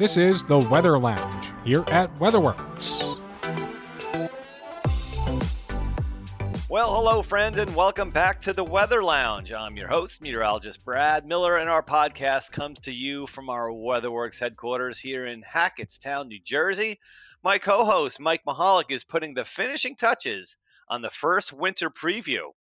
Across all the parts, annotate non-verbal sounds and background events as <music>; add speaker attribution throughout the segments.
Speaker 1: This is the Weather Lounge here at WeatherWorks.
Speaker 2: Well, hello, friends, and welcome back to the Weather Lounge. I'm your host, meteorologist Brad Miller, and our podcast comes to you from our WeatherWorks headquarters here in Hackettstown, New Jersey. My co host, Mike Mahalik, is putting the finishing touches on the first winter preview.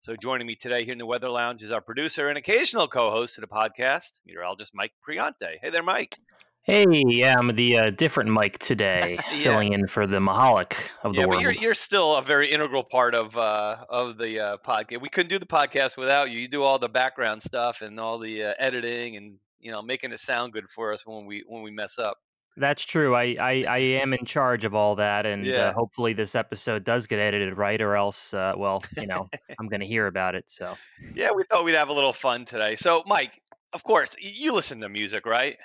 Speaker 2: So, joining me today here in the Weather Lounge is our producer and occasional co host of the podcast, meteorologist Mike Priante. Hey there, Mike.
Speaker 3: Hey, yeah, I'm the uh, different Mike today, <laughs>
Speaker 2: Yeah.
Speaker 3: filling in for the Mahalik of the
Speaker 2: yeah,
Speaker 3: world.
Speaker 2: but you're, you're still a very integral part of uh, of the uh, podcast. We couldn't do the podcast without you. You do all the background stuff and all the uh, editing and you know making it sound good for us when we when we mess up.
Speaker 3: That's true. I, I, I am in charge of all that, and
Speaker 2: Yeah.
Speaker 3: uh, hopefully this episode does get edited right, or else, uh, well, you know, <laughs> I'm going to hear about it. So,
Speaker 2: Yeah, we thought we'd have a little fun today. So, Mike, of course, you listen to music, right?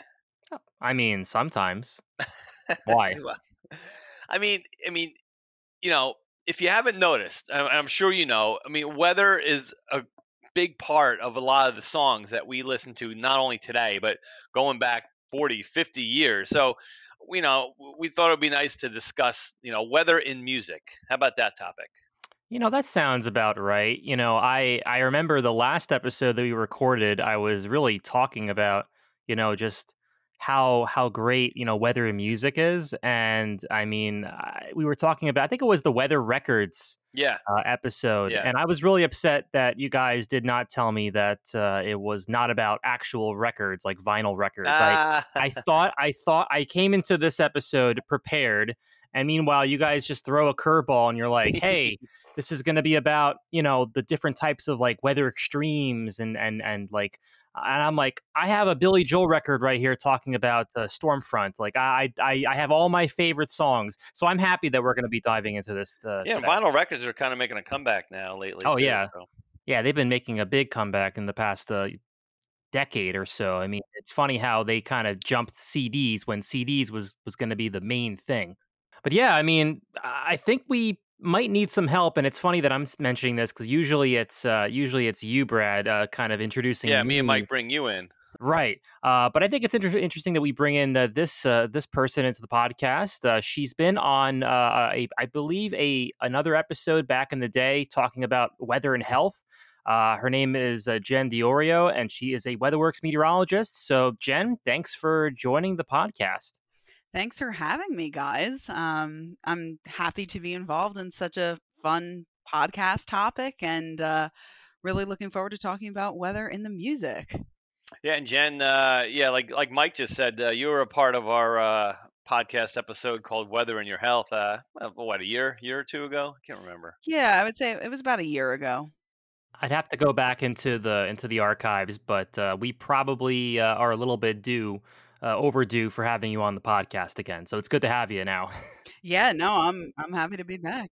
Speaker 2: Oh.
Speaker 3: I mean, sometimes. <laughs> Why?
Speaker 2: Well, I mean, I mean, you know, if you haven't noticed, and I'm sure you know, I mean, weather is a big part of a lot of the songs that we listen to, not only today, but going back 40, 50 years. So, you know, we thought it'd be nice to discuss, you know, weather in music. How about that topic?
Speaker 3: You know, that sounds about right. You know, I I remember the last episode that we recorded, I was really talking about, you know, just how how great, you know, weather and music is and I mean, I, we were talking about I think it was the Weather Records
Speaker 2: Yeah.
Speaker 3: uh, episode
Speaker 2: Yeah.
Speaker 3: and I was really upset that you guys did not tell me that uh, it was not about actual records like vinyl records. I
Speaker 2: Ah,
Speaker 3: I <laughs> thought I thought I came into this episode prepared, and meanwhile, you guys just throw a curveball and you're like, "Hey, <laughs> this is going to be about you know the different types of like weather extremes and and and like." And I'm like, I have a Billy Joel record right here talking about uh, Stormfront. Like, I, I I have all my favorite songs, so I'm happy that we're going to be diving into this. Uh,
Speaker 2: yeah,
Speaker 3: today.
Speaker 2: vinyl records are kind of making a comeback now lately.
Speaker 3: Oh,
Speaker 2: too,
Speaker 3: yeah.
Speaker 2: so.
Speaker 3: Yeah, they've been making a big comeback in the past uh, decade or so. I mean, it's funny how they kind of jumped CDs when CDs was was going to be the main thing. But yeah, I mean, I I think we might need some help, and it's funny that I'm mentioning this because usually it's uh, usually it's you, Brad, uh, kind of introducing.
Speaker 2: Yeah, me and Mike bring you in.
Speaker 3: Right. Uh, but I think it's inter- interesting that we bring in uh, this uh, this person into the podcast. Uh, she's been on, uh, a, I believe, a another episode back in the day talking about weather and health. Uh, her name is uh, Jen Diorio, and she is a WeatherWorks meteorologist. So, Jen, thanks for joining the podcast.
Speaker 4: Thanks for having me, guys. Um, I'm happy to be involved in such a fun podcast topic and uh, really looking forward to talking about weather in the music.
Speaker 2: Yeah, and Jen, uh, yeah, like like Mike just said, uh, you were a part of our uh, podcast episode called "Weather and Your Health." Uh, what a year, year or two ago? I can't remember.
Speaker 4: Yeah, I would say it was about a year ago.
Speaker 3: I'd have to go back into the into the archives, but uh, we probably uh, are a little bit due uh, overdue for having you on the podcast again. So it's good to have you now. <laughs>
Speaker 4: Yeah, no, I'm I'm happy to be back.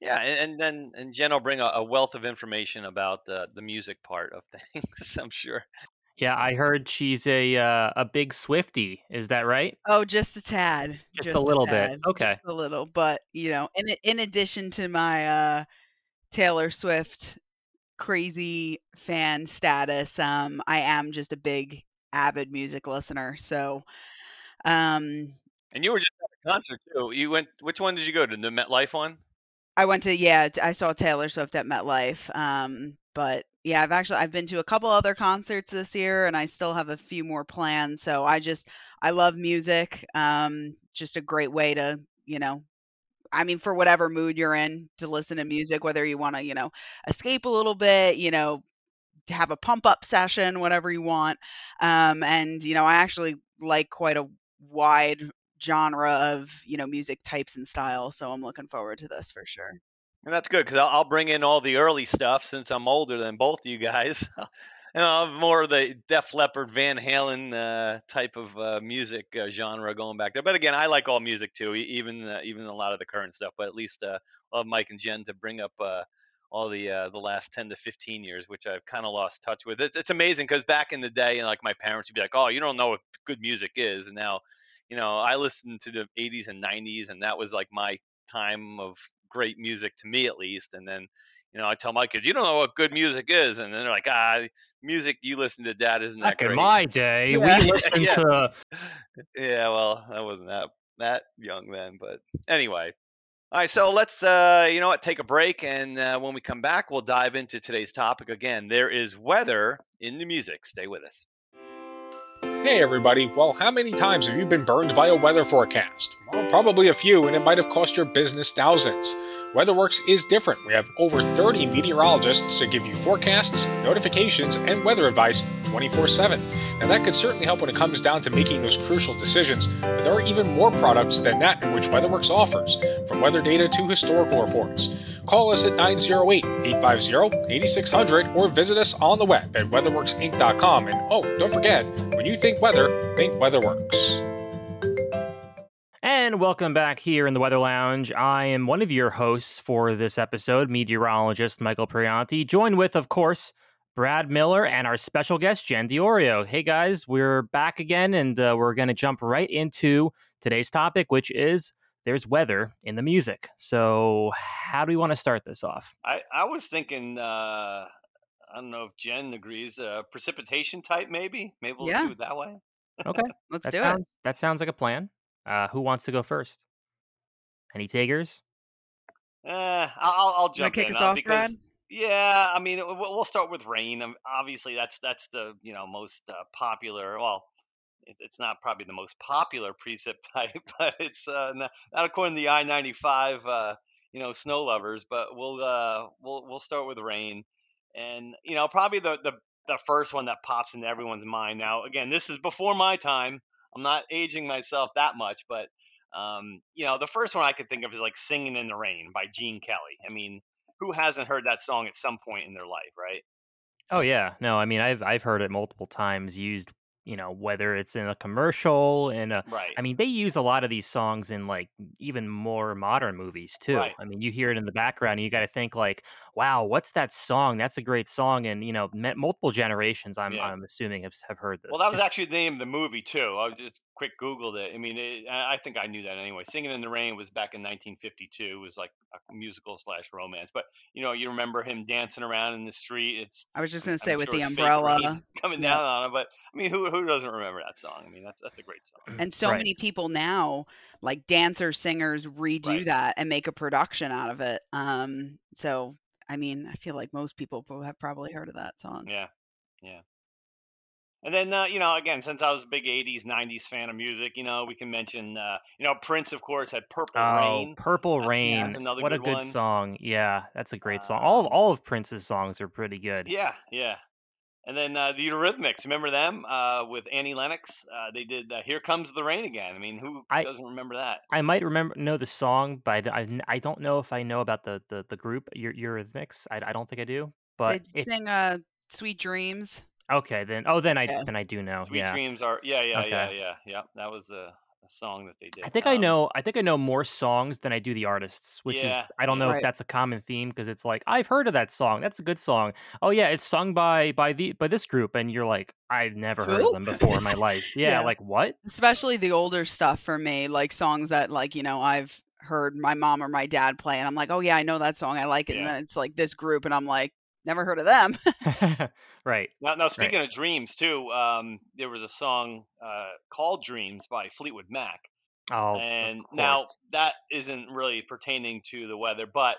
Speaker 2: Yeah, and, and then and Jen will bring a, a wealth of information about the the music part of <laughs> things. I'm sure.
Speaker 3: Yeah, I heard she's a uh, a big Swiftie. Is that right?
Speaker 4: Oh, just a tad.
Speaker 3: Just a little bit. Okay.
Speaker 4: Just a little, but you know, in in addition to my uh, Taylor Swift crazy fan status, um, I am just a big avid music listener. So, um,
Speaker 2: And you were just at a concert too. You went. Which one did you go to? The MetLife one?
Speaker 4: I went to yeah, I saw Taylor Swift at MetLife. Um, but yeah, I've actually I've been to a couple other concerts this year, and I still have a few more planned. So I just I love music. Um, just a great way to you know, I mean, for whatever mood you're in, to listen to music, whether you want to you know escape a little bit, you know, have a pump up session, whatever you want. Um, and you know, I actually like quite a wide genre of you know music types and styles. So I'm looking forward to this for sure.
Speaker 2: And that's good because I'll, bring in all the early stuff since I'm older than both you guys. <laughs> and I'll have more of the Def Leppard, Van Halen uh, type of uh, music uh, genre going back there. But again, I like all music too, even uh, even a lot of the current stuff. But at least uh, I'll have Mike and Jen to bring up uh, all the uh, the last 10 to 15 years, which I've kind of lost touch with. It's, it's amazing because back in the day, and like my parents would be like, "Oh, you don't know what good music is," and now, you know, I listened to the 80s and 90s, and that was like my time of great music to me at least. And then, you know, I tell my kids, you don't know what good music is, and then they're like, ah, music you listen to, Dad, isn't that
Speaker 3: Back in my day,
Speaker 2: Yeah,
Speaker 3: we <laughs> listened
Speaker 2: yeah.
Speaker 3: to
Speaker 2: yeah, well, I wasn't that that young then, but anyway. All right, so let's uh, you know what, take a break, and uh, when we come back, we'll dive into today's topic again. There is weather in the music. Stay with us.
Speaker 1: Hey everybody, well, how many times have you been burned by a weather forecast? Well, probably a few, and it might have cost your business thousands. WeatherWorks is different. We have over 30 meteorologists to give you forecasts, notifications, and weather advice 24 7. Now, that could certainly help when it comes down to making those crucial decisions, but there are even more products than that in which WeatherWorks offers, from weather data to historical reports. Call us at 908 850 8600 or visit us on the web at weatherworksinc.com. And oh, don't forget, when you think weather, think WeatherWorks.
Speaker 3: And welcome back here in the Weather Lounge. I am one of your hosts for this episode, meteorologist Michael Prianti, joined with, of course, Brad Miller and our special guest, Jen Diorio. Hey guys, we're back again, and uh, we're going to jump right into today's topic, which is there's weather in the music. So, how do we want to start this off?
Speaker 2: I, I was thinking, uh, I don't know if Jen agrees, uh, precipitation type, maybe. Maybe we'll
Speaker 4: Yeah.
Speaker 2: do it that way.
Speaker 3: Okay, <laughs>
Speaker 4: Let's
Speaker 3: that
Speaker 4: do
Speaker 3: sounds that sounds like a plan. Uh, who wants to go first? Any takers?
Speaker 2: Eh, I'll, I'll- jump
Speaker 4: kick
Speaker 2: in
Speaker 4: us
Speaker 2: uh,
Speaker 4: off,
Speaker 2: because
Speaker 4: Brad?
Speaker 2: yeah, I mean we'll, start with rain. Um, obviously, that's that's the you know most uh, popular. Well, it's it's not probably the most popular precip <laughs> type, but it's uh, not, not according to the I ninety five. Uh, you know, snow lovers. But we'll uh, we'll we'll start with rain, and you know probably the the the first one that pops into everyone's mind. Now, again, this is before my time. I'm not aging myself that much, but um, you know, the first one I could think of is like "Singing in the Rain" by Gene Kelly. I mean, who hasn't heard that song at some point in their life, right?
Speaker 3: Oh yeah, no, I mean I've I've heard it multiple times used. You know, whether it's in a commercial, and a
Speaker 2: Right.
Speaker 3: I mean, they use a lot of these songs in like even more modern movies too.
Speaker 2: Right.
Speaker 3: I mean, you hear it in the background, and you got to think like, "Wow, what's that song? That's a great song." And you know, multiple generations, I'm
Speaker 2: Yeah.
Speaker 3: I'm assuming have have heard this.
Speaker 2: Well, that was actually the name of the movie too. I was just quick Googled it. I mean, it, I I think I knew that anyway. "Singing in the Rain" was back in 1952. It was like a musical slash romance. But you know, you remember him dancing around in the street. It's
Speaker 4: I was just gonna say
Speaker 2: I'm
Speaker 4: with
Speaker 2: sure
Speaker 4: the
Speaker 2: it's fake rain
Speaker 4: umbrella, <laughs>
Speaker 2: coming
Speaker 4: Yeah.
Speaker 2: down on him. But I mean, who who doesn't remember that song? I mean, that's that's a great song.
Speaker 4: and so
Speaker 3: Right.
Speaker 4: many people now, like dancers, singers, redo
Speaker 2: Right.
Speaker 4: that and make a production out of it. Um, so I mean, I feel like most people pro- have probably heard of that song.
Speaker 2: Yeah, yeah. And then uh, you know, again, since I was a big '80s, '90s fan of music, you know, we can mention, uh, you know, Prince, of course, had "Purple
Speaker 3: Oh,
Speaker 2: Rain."
Speaker 3: Purple
Speaker 2: Uh,
Speaker 3: Rain!
Speaker 2: that's another
Speaker 3: what a
Speaker 2: good
Speaker 3: good
Speaker 2: one.
Speaker 3: song. Yeah, that's a great song. All of
Speaker 2: Um,
Speaker 3: all of Prince's songs are pretty good.
Speaker 2: Yeah, yeah. And then uh, the Eurythmics, remember them uh, with Annie Lennox? Uh, they did uh, "Here Comes the Rain Again." I mean, who
Speaker 3: I-
Speaker 2: doesn't remember that?
Speaker 3: I might remember know the song, but I, I, I don't know if I know about the the, the group Eurythmics. I, I don't think I do. But
Speaker 4: they
Speaker 3: it,
Speaker 4: sing uh, "Sweet Dreams."
Speaker 3: Okay, then oh then I
Speaker 4: Yeah.
Speaker 3: then I do know.
Speaker 2: Sweet
Speaker 3: yeah,
Speaker 2: Dreams are, yeah, yeah, yeah,
Speaker 3: Okay.
Speaker 2: yeah, yeah. That was a, a song that they did.
Speaker 3: I think I
Speaker 2: Um,
Speaker 3: know. I think I know more songs than I do the artists, which is I don't know
Speaker 4: Right.
Speaker 3: if that's a common theme because it's like I've heard of that song. That's a good song. Oh yeah, it's sung by by the by this group, and you're like I've never heard of them before in my life. <laughs> Yeah,
Speaker 4: Yeah.
Speaker 3: like what?
Speaker 4: especially the older stuff for me like songs that like you know i've heard my mom or my dad play and i'm like oh yeah i know that song i like it and then it's like this group and i'm like never heard of them <laughs> <laughs>
Speaker 3: right.
Speaker 2: Now, now speaking of dreams too, um, there was a song uh, called "Dreams" by Fleetwood Mac.
Speaker 3: Oh,
Speaker 2: and now that isn't really pertaining to the weather, but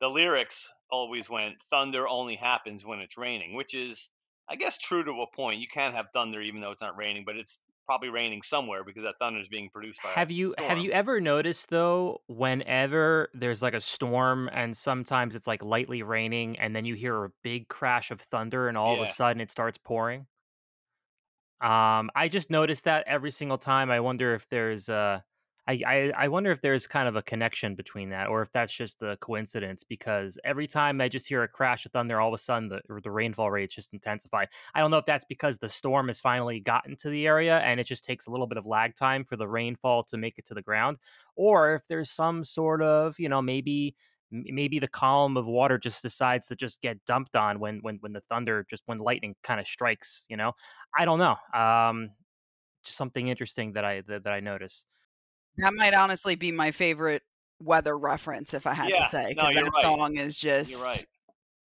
Speaker 2: the lyrics always went thunder only happens when it's raining, which is I guess true to a point. You can't have thunder even though it's not raining, but it's probably raining somewhere because that thunder is being produced by. a
Speaker 3: Have you have you ever noticed though, whenever there's like a storm and sometimes it's like lightly raining and then you hear a big crash of thunder and all of a sudden it starts pouring? Um, I just noticed that every single time. I wonder if there's uh I, I wonder if there's kind of a connection between that, or if that's just a coincidence. Because every time I just hear a crash of thunder, all of a sudden the the rainfall rates just intensify. I don't know if that's because the storm has finally gotten to the area and it just takes a little bit of lag time for the rainfall to make it to the ground, or if there's some sort of you know maybe maybe the column of water just decides to just get dumped on when when when the thunder just when lightning kind of strikes. You know, I don't know. Um, just something interesting that I that, that I notice.
Speaker 4: That might honestly be my favorite weather reference if i had
Speaker 2: Yeah,
Speaker 4: to say
Speaker 2: no,
Speaker 4: because
Speaker 2: you're
Speaker 4: that
Speaker 2: right.
Speaker 4: song is just
Speaker 2: You're right.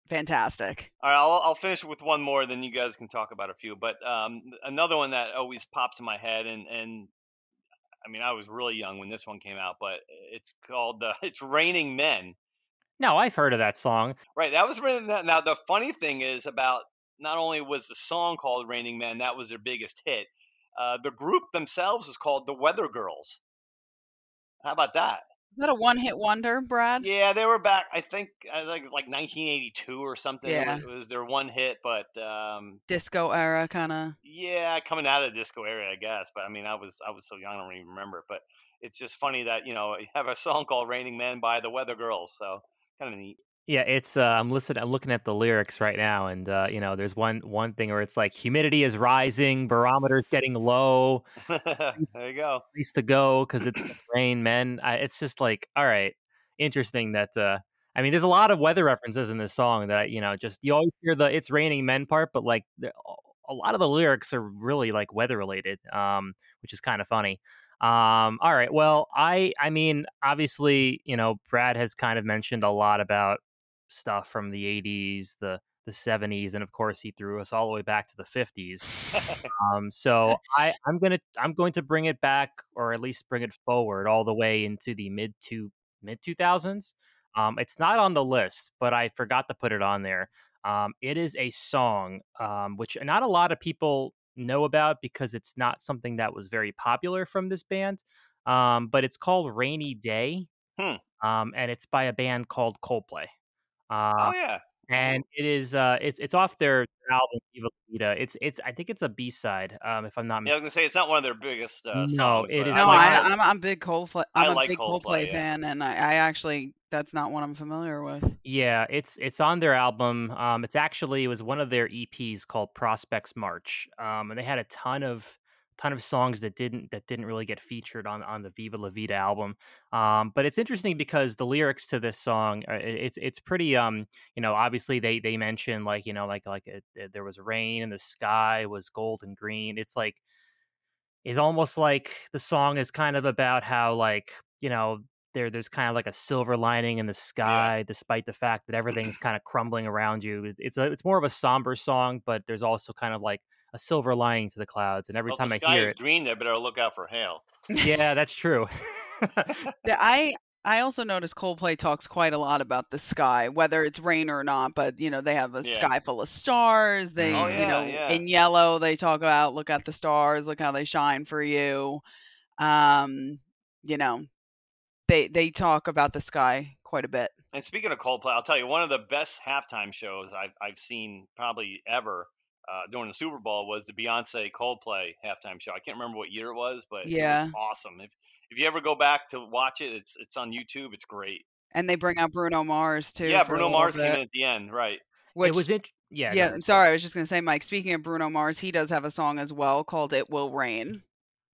Speaker 4: fantastic.
Speaker 2: All right, I'll, I'll finish with one more, then you guys can talk about a few. But um, another one that always pops in my head, and and I mean, I was really young when this one came out, but it's called uh, <laughs> "It's Raining Men."
Speaker 3: No, I've heard of that song.
Speaker 2: Right, that was written. Now the funny thing is about not only was the song called "Raining Men," that was their biggest hit. Uh, the group themselves was called the Weather Girls. How about that?
Speaker 4: Is that a one-hit wonder, Brad?
Speaker 2: Yeah, they were back. I think think like 1982 or something. It
Speaker 4: Yeah.
Speaker 2: was, it was their one hit, but um,
Speaker 4: Disco era kind of.
Speaker 2: yeah, coming out of the disco era, I guess. But I mean, I was I was so young, I don't even remember. But it's just funny that you know you have a song called "Raining Men" by the Weather Girls, so kind of neat.
Speaker 3: Yeah, it's uh, I'm listening. I'm looking at the lyrics right now, and uh, you know, there's one one thing where it's like humidity is rising, barometer's getting low, <laughs>
Speaker 2: there you go.
Speaker 3: place to go because it's <clears throat> rain, men. I, it's just like, all right, interesting that. uh I mean, there's a lot of weather references in this song that you know, just you always hear the "it's raining men" part, but like a lot of the lyrics are really like weather related, um, which is kind of funny. Um, all right, well, I I mean, obviously, you know, Brad has kind of mentioned a lot about stuff from the 80s, the the 70s, and of course he threw us all the way back to the 50s. <laughs> Um, so I I'm gonna I'm going to bring it back, or at least bring it forward all the way into the mid to mid 2000s. Um, it's not on the list, but I forgot to put it on there. Um, it is a song um, which not a lot of people know about because it's not something that was very popular from this band. Um, but it's called Rainy Day,
Speaker 2: Hmm.
Speaker 3: um, and it's by a band called Coldplay. Uh,
Speaker 2: oh yeah,
Speaker 3: and it is uh, it's it's off their album Viva La Vida. It's it's I think it's a B side, um, if I'm not
Speaker 2: yeah. I was gonna say it's not one of their biggest uh,
Speaker 3: No,
Speaker 2: songs.
Speaker 3: it
Speaker 2: but I
Speaker 4: No,
Speaker 3: like-
Speaker 2: like
Speaker 4: I,
Speaker 2: it.
Speaker 4: I'm I'm a big Coldplay.
Speaker 2: I
Speaker 4: I'm a
Speaker 2: like
Speaker 4: big
Speaker 2: Coldplay,
Speaker 4: Coldplay
Speaker 2: yeah.
Speaker 4: fan, and I, I actually that's not one I'm familiar with.
Speaker 3: Yeah, it's it's on their album. Um, it's actually it was one of their EPs called Prospekt's March. Um, and they had a ton of ton of songs that didn't that didn't really get featured on on the Viva La Vida album. Um, but it's interesting because the lyrics to this song, uh, it's it's pretty um you know obviously they they mention like you know like like it, it- there was rain and the sky was gold and green. It's like it's almost like the song is kind of about how like you know there there's kind of like a silver lining in the sky despite the fact that everything's <clears throat> kind of crumbling around you it's a, it's more of a somber song but there's also kind of like a silver lining to the clouds and every
Speaker 2: Well,
Speaker 3: time
Speaker 2: the
Speaker 3: i
Speaker 2: sky
Speaker 3: hear
Speaker 2: is
Speaker 3: it
Speaker 2: green, I better look out for hail.
Speaker 3: yeah that's true <laughs>
Speaker 4: I I also noticed Coldplay talks quite a lot about the sky, whether it's rain or not. But you know, they have a
Speaker 2: Yeah.
Speaker 4: sky full of stars. They,
Speaker 3: Oh,
Speaker 4: you know,
Speaker 2: yeah.
Speaker 4: in yellow they talk about look at the stars, look how they shine for you. Um, you know, they they talk about the sky quite a bit.
Speaker 2: And speaking of Coldplay, I'll tell you one of the best halftime shows I've I've seen probably ever uh, during the Super Bowl was the Beyonce Coldplay halftime show. I can't remember what year it was, but it
Speaker 4: Yeah.
Speaker 2: was awesome. If if you ever go back to watch it, it's it's on YouTube. It's great.
Speaker 4: And they bring out Bruno Mars too.
Speaker 2: yeah, Bruno
Speaker 4: little
Speaker 2: Mars came
Speaker 4: bit,
Speaker 2: in at the end, right?
Speaker 4: Which,
Speaker 3: it was it. yeah
Speaker 4: yeah,
Speaker 3: ahead.
Speaker 4: I'm sorry. I was just gonna say, Mike. Speaking of Bruno Mars, he does have a song as well called "It Will Rain."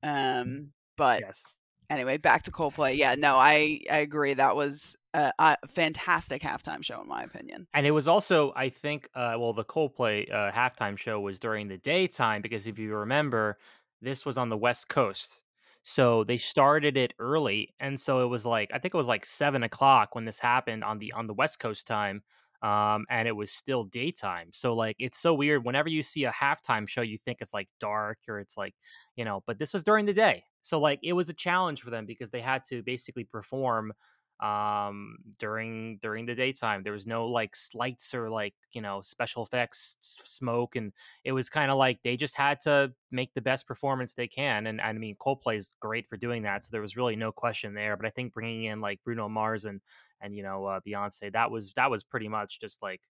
Speaker 4: Um, but
Speaker 3: yes
Speaker 4: anyway, back to Coldplay. Yeah, no, I I agree. That was a, a fantastic halftime show, in my opinion.
Speaker 3: And it was also, I think, uh, well, the Coldplay uh, halftime show was during the daytime because if you remember, this was on the West Coast. So they started it early, and so it was like I think it was like seven o'clock when this happened on the on the West Coast time, um, and it was still daytime. So like it's so weird. Whenever you see a halftime show, you think it's like dark or it's like you know, but this was during the day. So like it was a challenge for them because they had to basically perform um during during the daytime there was no like lights or like you know special effects smoke and it was kind of like they just had to make the best performance they can and i mean coldplay is great for doing that so there was really no question there but i think bringing in like bruno mars and and you know uh, beyonce that was that was pretty much just like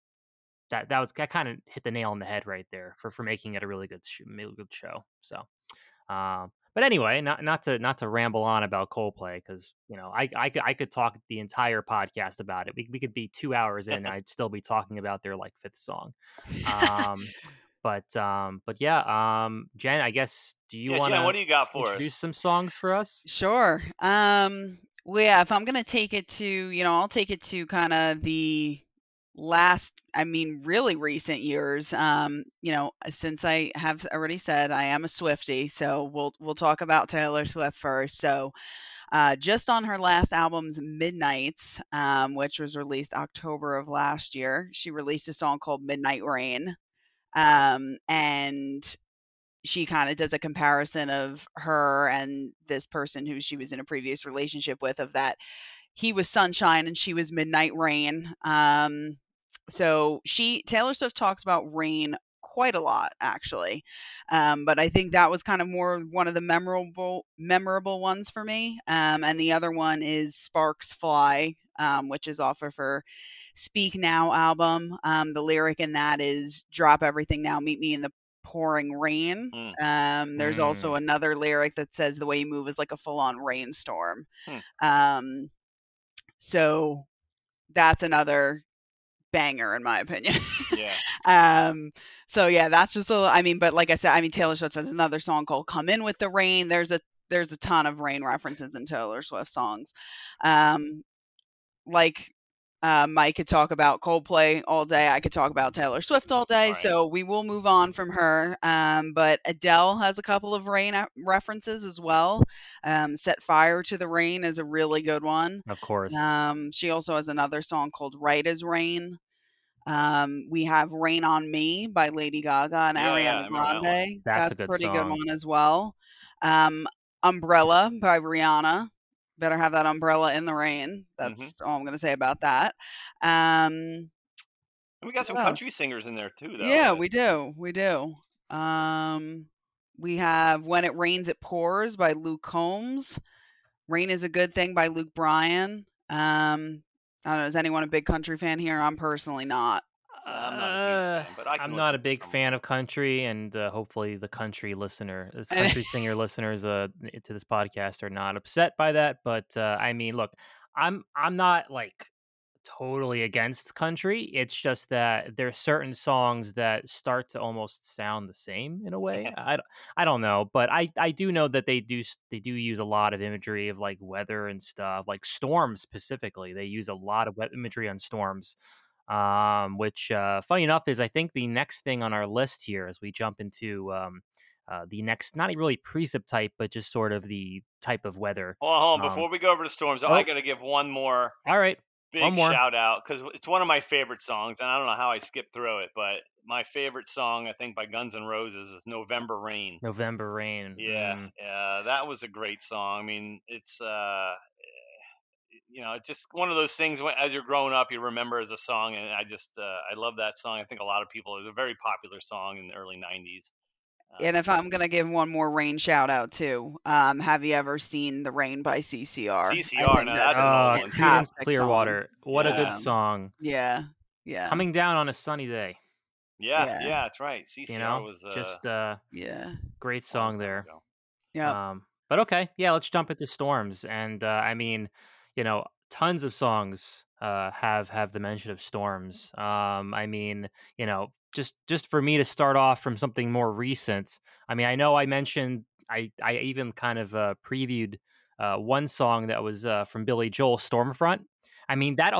Speaker 3: that that was that kind of hit the nail on the head right there for for making it a really good sh- really good show so um but anyway, not not to not to ramble on about Coldplay because you know I, I could I could talk the entire podcast about it. We we could be two hours in, and <laughs> I'd still be talking about their like fifth song. <laughs> Um, but um, but yeah, um, Jen, I guess do you
Speaker 2: yeah,
Speaker 3: want
Speaker 2: Jen, what do you got for
Speaker 3: introduce
Speaker 2: us?
Speaker 3: some songs for us?
Speaker 4: Sure. Um. Well, yeah. If I'm gonna take it to, you know, I'll take it to kind of the last i mean really recent years um you know since i have already said i am a swiftie so we'll we'll talk about taylor swift first so uh, just on her last album's midnights um, which was released october of last year she released a song called midnight rain um, and she kind of does a comparison of her and this person who she was in a previous relationship with of that he was sunshine and she was midnight rain um so she taylor swift talks about rain quite a lot actually um but i think that was kind of more one of the memorable memorable ones for me um and the other one is sparks fly um which is off of her speak now album um the lyric in that is drop everything now meet me in the pouring rain.
Speaker 2: Mm.
Speaker 4: Um, there's also
Speaker 3: Mm.
Speaker 4: another lyric that says the way you move is like a full on rainstorm.
Speaker 2: Hmm.
Speaker 4: Um, so that's another banger in my opinion.
Speaker 2: Yeah. <laughs>
Speaker 4: um, so yeah, that's just a. I mean, but like I said, I mean Taylor Swift has another song called "Come In with the Rain." There's a there's a ton of rain references in Taylor Swift songs. Um, like uh, Mike could talk about Coldplay all day. I could talk about Taylor Swift all day.
Speaker 2: Right.
Speaker 4: So we will move on from her. Um, but Adele has a couple of rain references as well. Um, Set Fire to the Rain is a really good one.
Speaker 3: Of course.
Speaker 4: Um, she also has another song called Right as Rain. Um, we have Rain on Me by Lady Gaga and
Speaker 2: Yeah, yeah, I
Speaker 4: Ariana
Speaker 2: that.
Speaker 4: Grande.
Speaker 3: That's a good
Speaker 4: pretty good one as well. Um, Umbrella by Rihanna. Better have that umbrella in the rain.
Speaker 2: Mm-hmm.
Speaker 4: That's all I'm going to say about that. Um,
Speaker 2: we got some country singers in there too, though.
Speaker 4: yeah, we do. We do. Um, we have When It Rains, It Pours by Luke Combs. Rain is a Good Thing by Luke Bryan. Um, I don't know. Is anyone a big country fan here? I'm personally not.
Speaker 2: I'm not a
Speaker 3: Uh,
Speaker 2: big fan, but I
Speaker 3: not a big fan of country, and uh, hopefully the country listener, this <laughs> country singer listeners, uh, to this podcast are not upset by that. But uh, I mean, look, I'm I'm not like totally against country. It's just that there's certain songs that start to almost sound the same in a way. I, I don't know, but I I do know that they do they do use a lot of imagery of like weather and stuff, like storms specifically. They use a lot of imagery on storms um, which uh, funny enough is I think the next thing on our list here as we jump into um, uh, the next not really precip type, but just sort of the type of weather.
Speaker 2: Hold on, hold on.
Speaker 3: Um,
Speaker 2: Before we go over to storms,
Speaker 3: oh.
Speaker 2: I got to give one more
Speaker 3: All right,
Speaker 2: big
Speaker 3: One more.
Speaker 2: shout out because it's one of my favorite songs, and I don't know how I skipped through it, but my favorite song I think by Guns N' Roses is "November Rain."
Speaker 3: November rain.
Speaker 2: Yeah,
Speaker 3: mm,
Speaker 2: yeah, that was a great song. I mean, it's uh, you know, it's just one of those things. When, as you're growing up, you remember as a song, and I just uh, I love that song. I think a lot of people. It was a very popular song in the early '90s. Uh,
Speaker 4: And if I'm gonna give one more rain shout out too, um, have you ever seen "The Rain" by CCR?
Speaker 2: CCR, no, that's an
Speaker 3: Uh,
Speaker 2: old one.
Speaker 3: Creedence
Speaker 4: fantastic song.
Speaker 3: Clearwater. What a good song.
Speaker 4: Yeah, yeah,
Speaker 3: Coming down on a sunny day.
Speaker 2: yeah,
Speaker 4: yeah.
Speaker 2: yeah, that's right. CCR
Speaker 3: You know,
Speaker 2: was uh,
Speaker 3: just uh,
Speaker 4: yeah,
Speaker 3: great song there.
Speaker 4: yeah.
Speaker 3: Um, but okay, yeah, let's jump into storms. And uh, I mean, you know, tons of songs uh, have have the mention of storms. Um, I mean, you know, just just for me to start off from something more recent. I mean, I know I mentioned I I even kind of uh, previewed uh, one song that was uh, from Billy Joel, Stormfront. I mean, that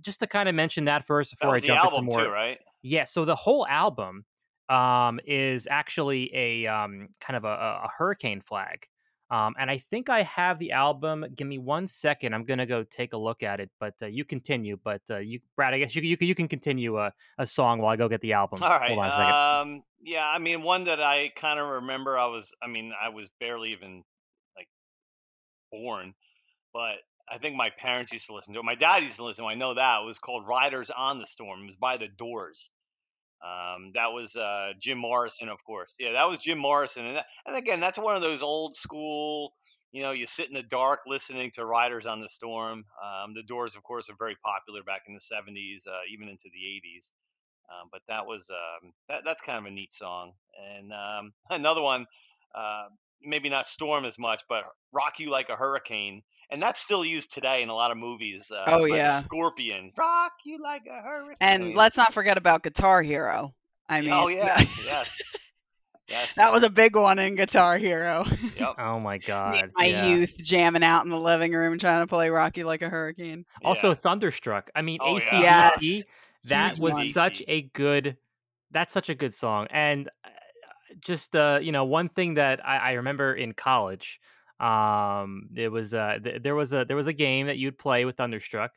Speaker 3: just to kind of mention that first
Speaker 2: That
Speaker 3: before I
Speaker 2: was the
Speaker 3: jump into more.
Speaker 2: too, right?
Speaker 3: Yeah, so the whole album um, is actually a um, kind of a a hurricane flag. Um, and I think I have the album. Give me one second. I'm gonna go take a look at it. But uh, you continue. But uh, you, Brad, I guess you, you, can- you can continue a, a song while I go get the album.
Speaker 2: All right.
Speaker 3: Hold on a second.
Speaker 2: Um, yeah, I mean, one that I kind of remember. I was, I mean, I was barely even like born, but I think my parents used to listen to it. My dad used to listen to it. I know that. It was called Riders on the Storm. It was by the Doors. Um, that was uh, Jim Morrison, of course. Yeah, that was Jim Morrison. And, that, and again, that's one of those old school, you know, you sit in the dark listening to Riders on the Storm. Um, the Doors, of course, are very popular back in the 70s, uh, even into the 80s. Um, but that was um, that, that's kind of a neat song. And um, <laughs> another one, uh, maybe not Storm as much, but Rock You Like a Hurricane. And that's still used today in a lot of movies. Uh,
Speaker 4: Oh, yeah.
Speaker 2: Scorpion, Rock You Like a Hurricane.
Speaker 4: And let's not forget about Guitar Hero. I mean,
Speaker 2: oh, yeah. <laughs> yes. Yes.
Speaker 4: that was a big one in Guitar Hero.
Speaker 2: Yep. <laughs>
Speaker 3: Oh my god!
Speaker 4: and my
Speaker 3: yeah.
Speaker 4: youth jamming out in the living room trying to play Rocky like a hurricane.
Speaker 3: Also,
Speaker 2: Yeah.
Speaker 3: Thunderstruck. I mean,
Speaker 2: Oh,
Speaker 3: ACDC.
Speaker 2: yeah.
Speaker 4: Yes.
Speaker 3: that
Speaker 4: Huge
Speaker 3: was
Speaker 4: one.
Speaker 3: such a good that's such a good song and just uh you know one thing that i, I remember in college um it was uh th- there was a there was a game that you'd play with thunderstruck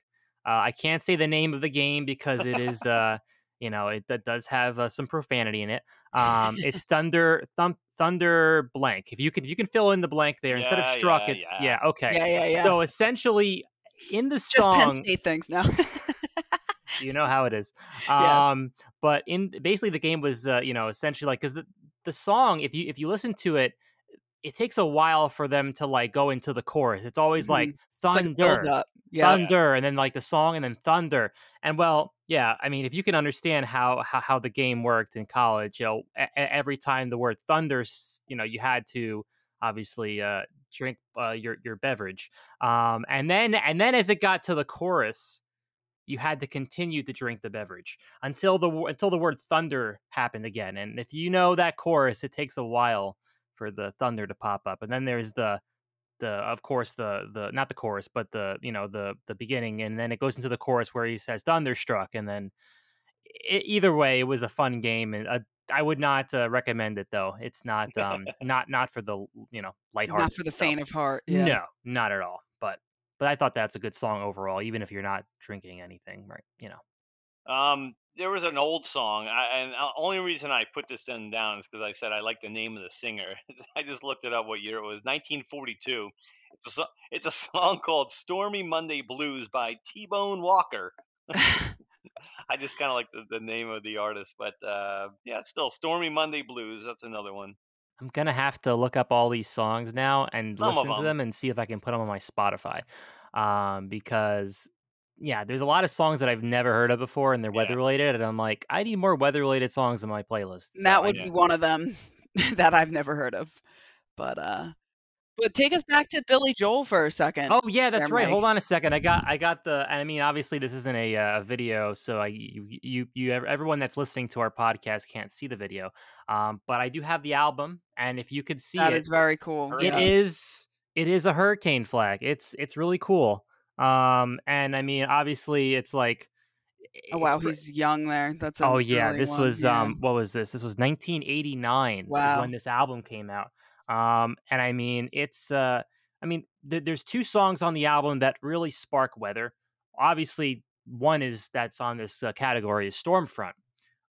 Speaker 3: uh, i can't say the name of the game because it is <laughs> uh you know it that does have uh, some profanity in it um it's thunder thump thunder blank if you can if you can fill in the blank there instead of struck
Speaker 2: yeah,
Speaker 3: it's
Speaker 2: yeah.
Speaker 3: yeah okay
Speaker 4: Yeah, yeah, yeah.
Speaker 3: so essentially in the
Speaker 4: Just Penn
Speaker 3: song
Speaker 4: State things now.
Speaker 3: you know how it is. <laughs>
Speaker 4: Yeah.
Speaker 3: Um, but in basically the game was uh, you know essentially like because the the song if you if you listen to it, it takes a while for them to like go into the chorus. It's always like
Speaker 4: It's like
Speaker 3: thunder,
Speaker 4: up. Yeah.
Speaker 3: thunder, and then like the song and then thunder. And well, yeah, I mean if you can understand how how, how the game worked in college, you know, e- every time the word thunder, s- you know, you had to obviously uh drink uh, your your beverage um and then and then as it got to the chorus you had to continue to drink the beverage until the until the word thunder happened again. And if you know that chorus, it takes a while for the thunder to pop up. And then there's the the of course the the not the chorus, but the you know the the beginning, and then it goes into the chorus where he says thunderstruck, and then e- either way, it was a fun game, and uh, I would not uh, recommend it though. It's not <laughs> um not not for the you know lighthearted.
Speaker 4: Not for the
Speaker 3: so-
Speaker 4: faint of heart. Yeah.
Speaker 3: no, not at all. But I thought that's a good song overall, even if you're not drinking anything, right? You know.
Speaker 2: Um, there was an old song, I, and the only reason I put this in down is because I said I like the name of the singer. <laughs> I just looked it up what year it was, 1942. It's a, it's a <laughs> song called "Stormy Monday Blues" by T-Bone Walker. <laughs> I just kind of like the, the name of the artist, but uh, yeah, it's still "Stormy Monday Blues." That's another one.
Speaker 3: I'm gonna have to look up all these songs now and
Speaker 2: Some
Speaker 3: listen to
Speaker 2: them.
Speaker 3: them and see if I can put them on my Spotify, um, because yeah, there's a lot of songs that I've never heard of before and they're
Speaker 2: Yeah.
Speaker 3: weather related, and I'm like, I need more weather related songs in my playlist. So
Speaker 4: that would be one of them <laughs> that I've never heard of. But uh but take us back to Billy Joel for a second.
Speaker 3: Oh yeah, that's
Speaker 4: there,
Speaker 3: right. Hold on a second. I got I got the. I mean, obviously this isn't a uh, video, so I you you you everyone that's listening to our podcast can't see the video. Um, but I do have the album, and if you could see
Speaker 4: that
Speaker 3: it,
Speaker 4: is very cool.
Speaker 2: It
Speaker 4: yes.
Speaker 3: is it is a hurricane flag. It's it's really cool. Um, and I mean, obviously, it's like.
Speaker 4: Oh wow,
Speaker 3: pre-
Speaker 4: he's young there. That's a
Speaker 3: Oh yeah, this
Speaker 4: one,
Speaker 3: was
Speaker 4: yeah.
Speaker 3: um what was this? This was 1989 is
Speaker 4: Wow.
Speaker 3: when this album came out. Um and I mean it's uh I mean there there's two songs on the album that really spark weather. Obviously one is that's on this uh, category is Stormfront.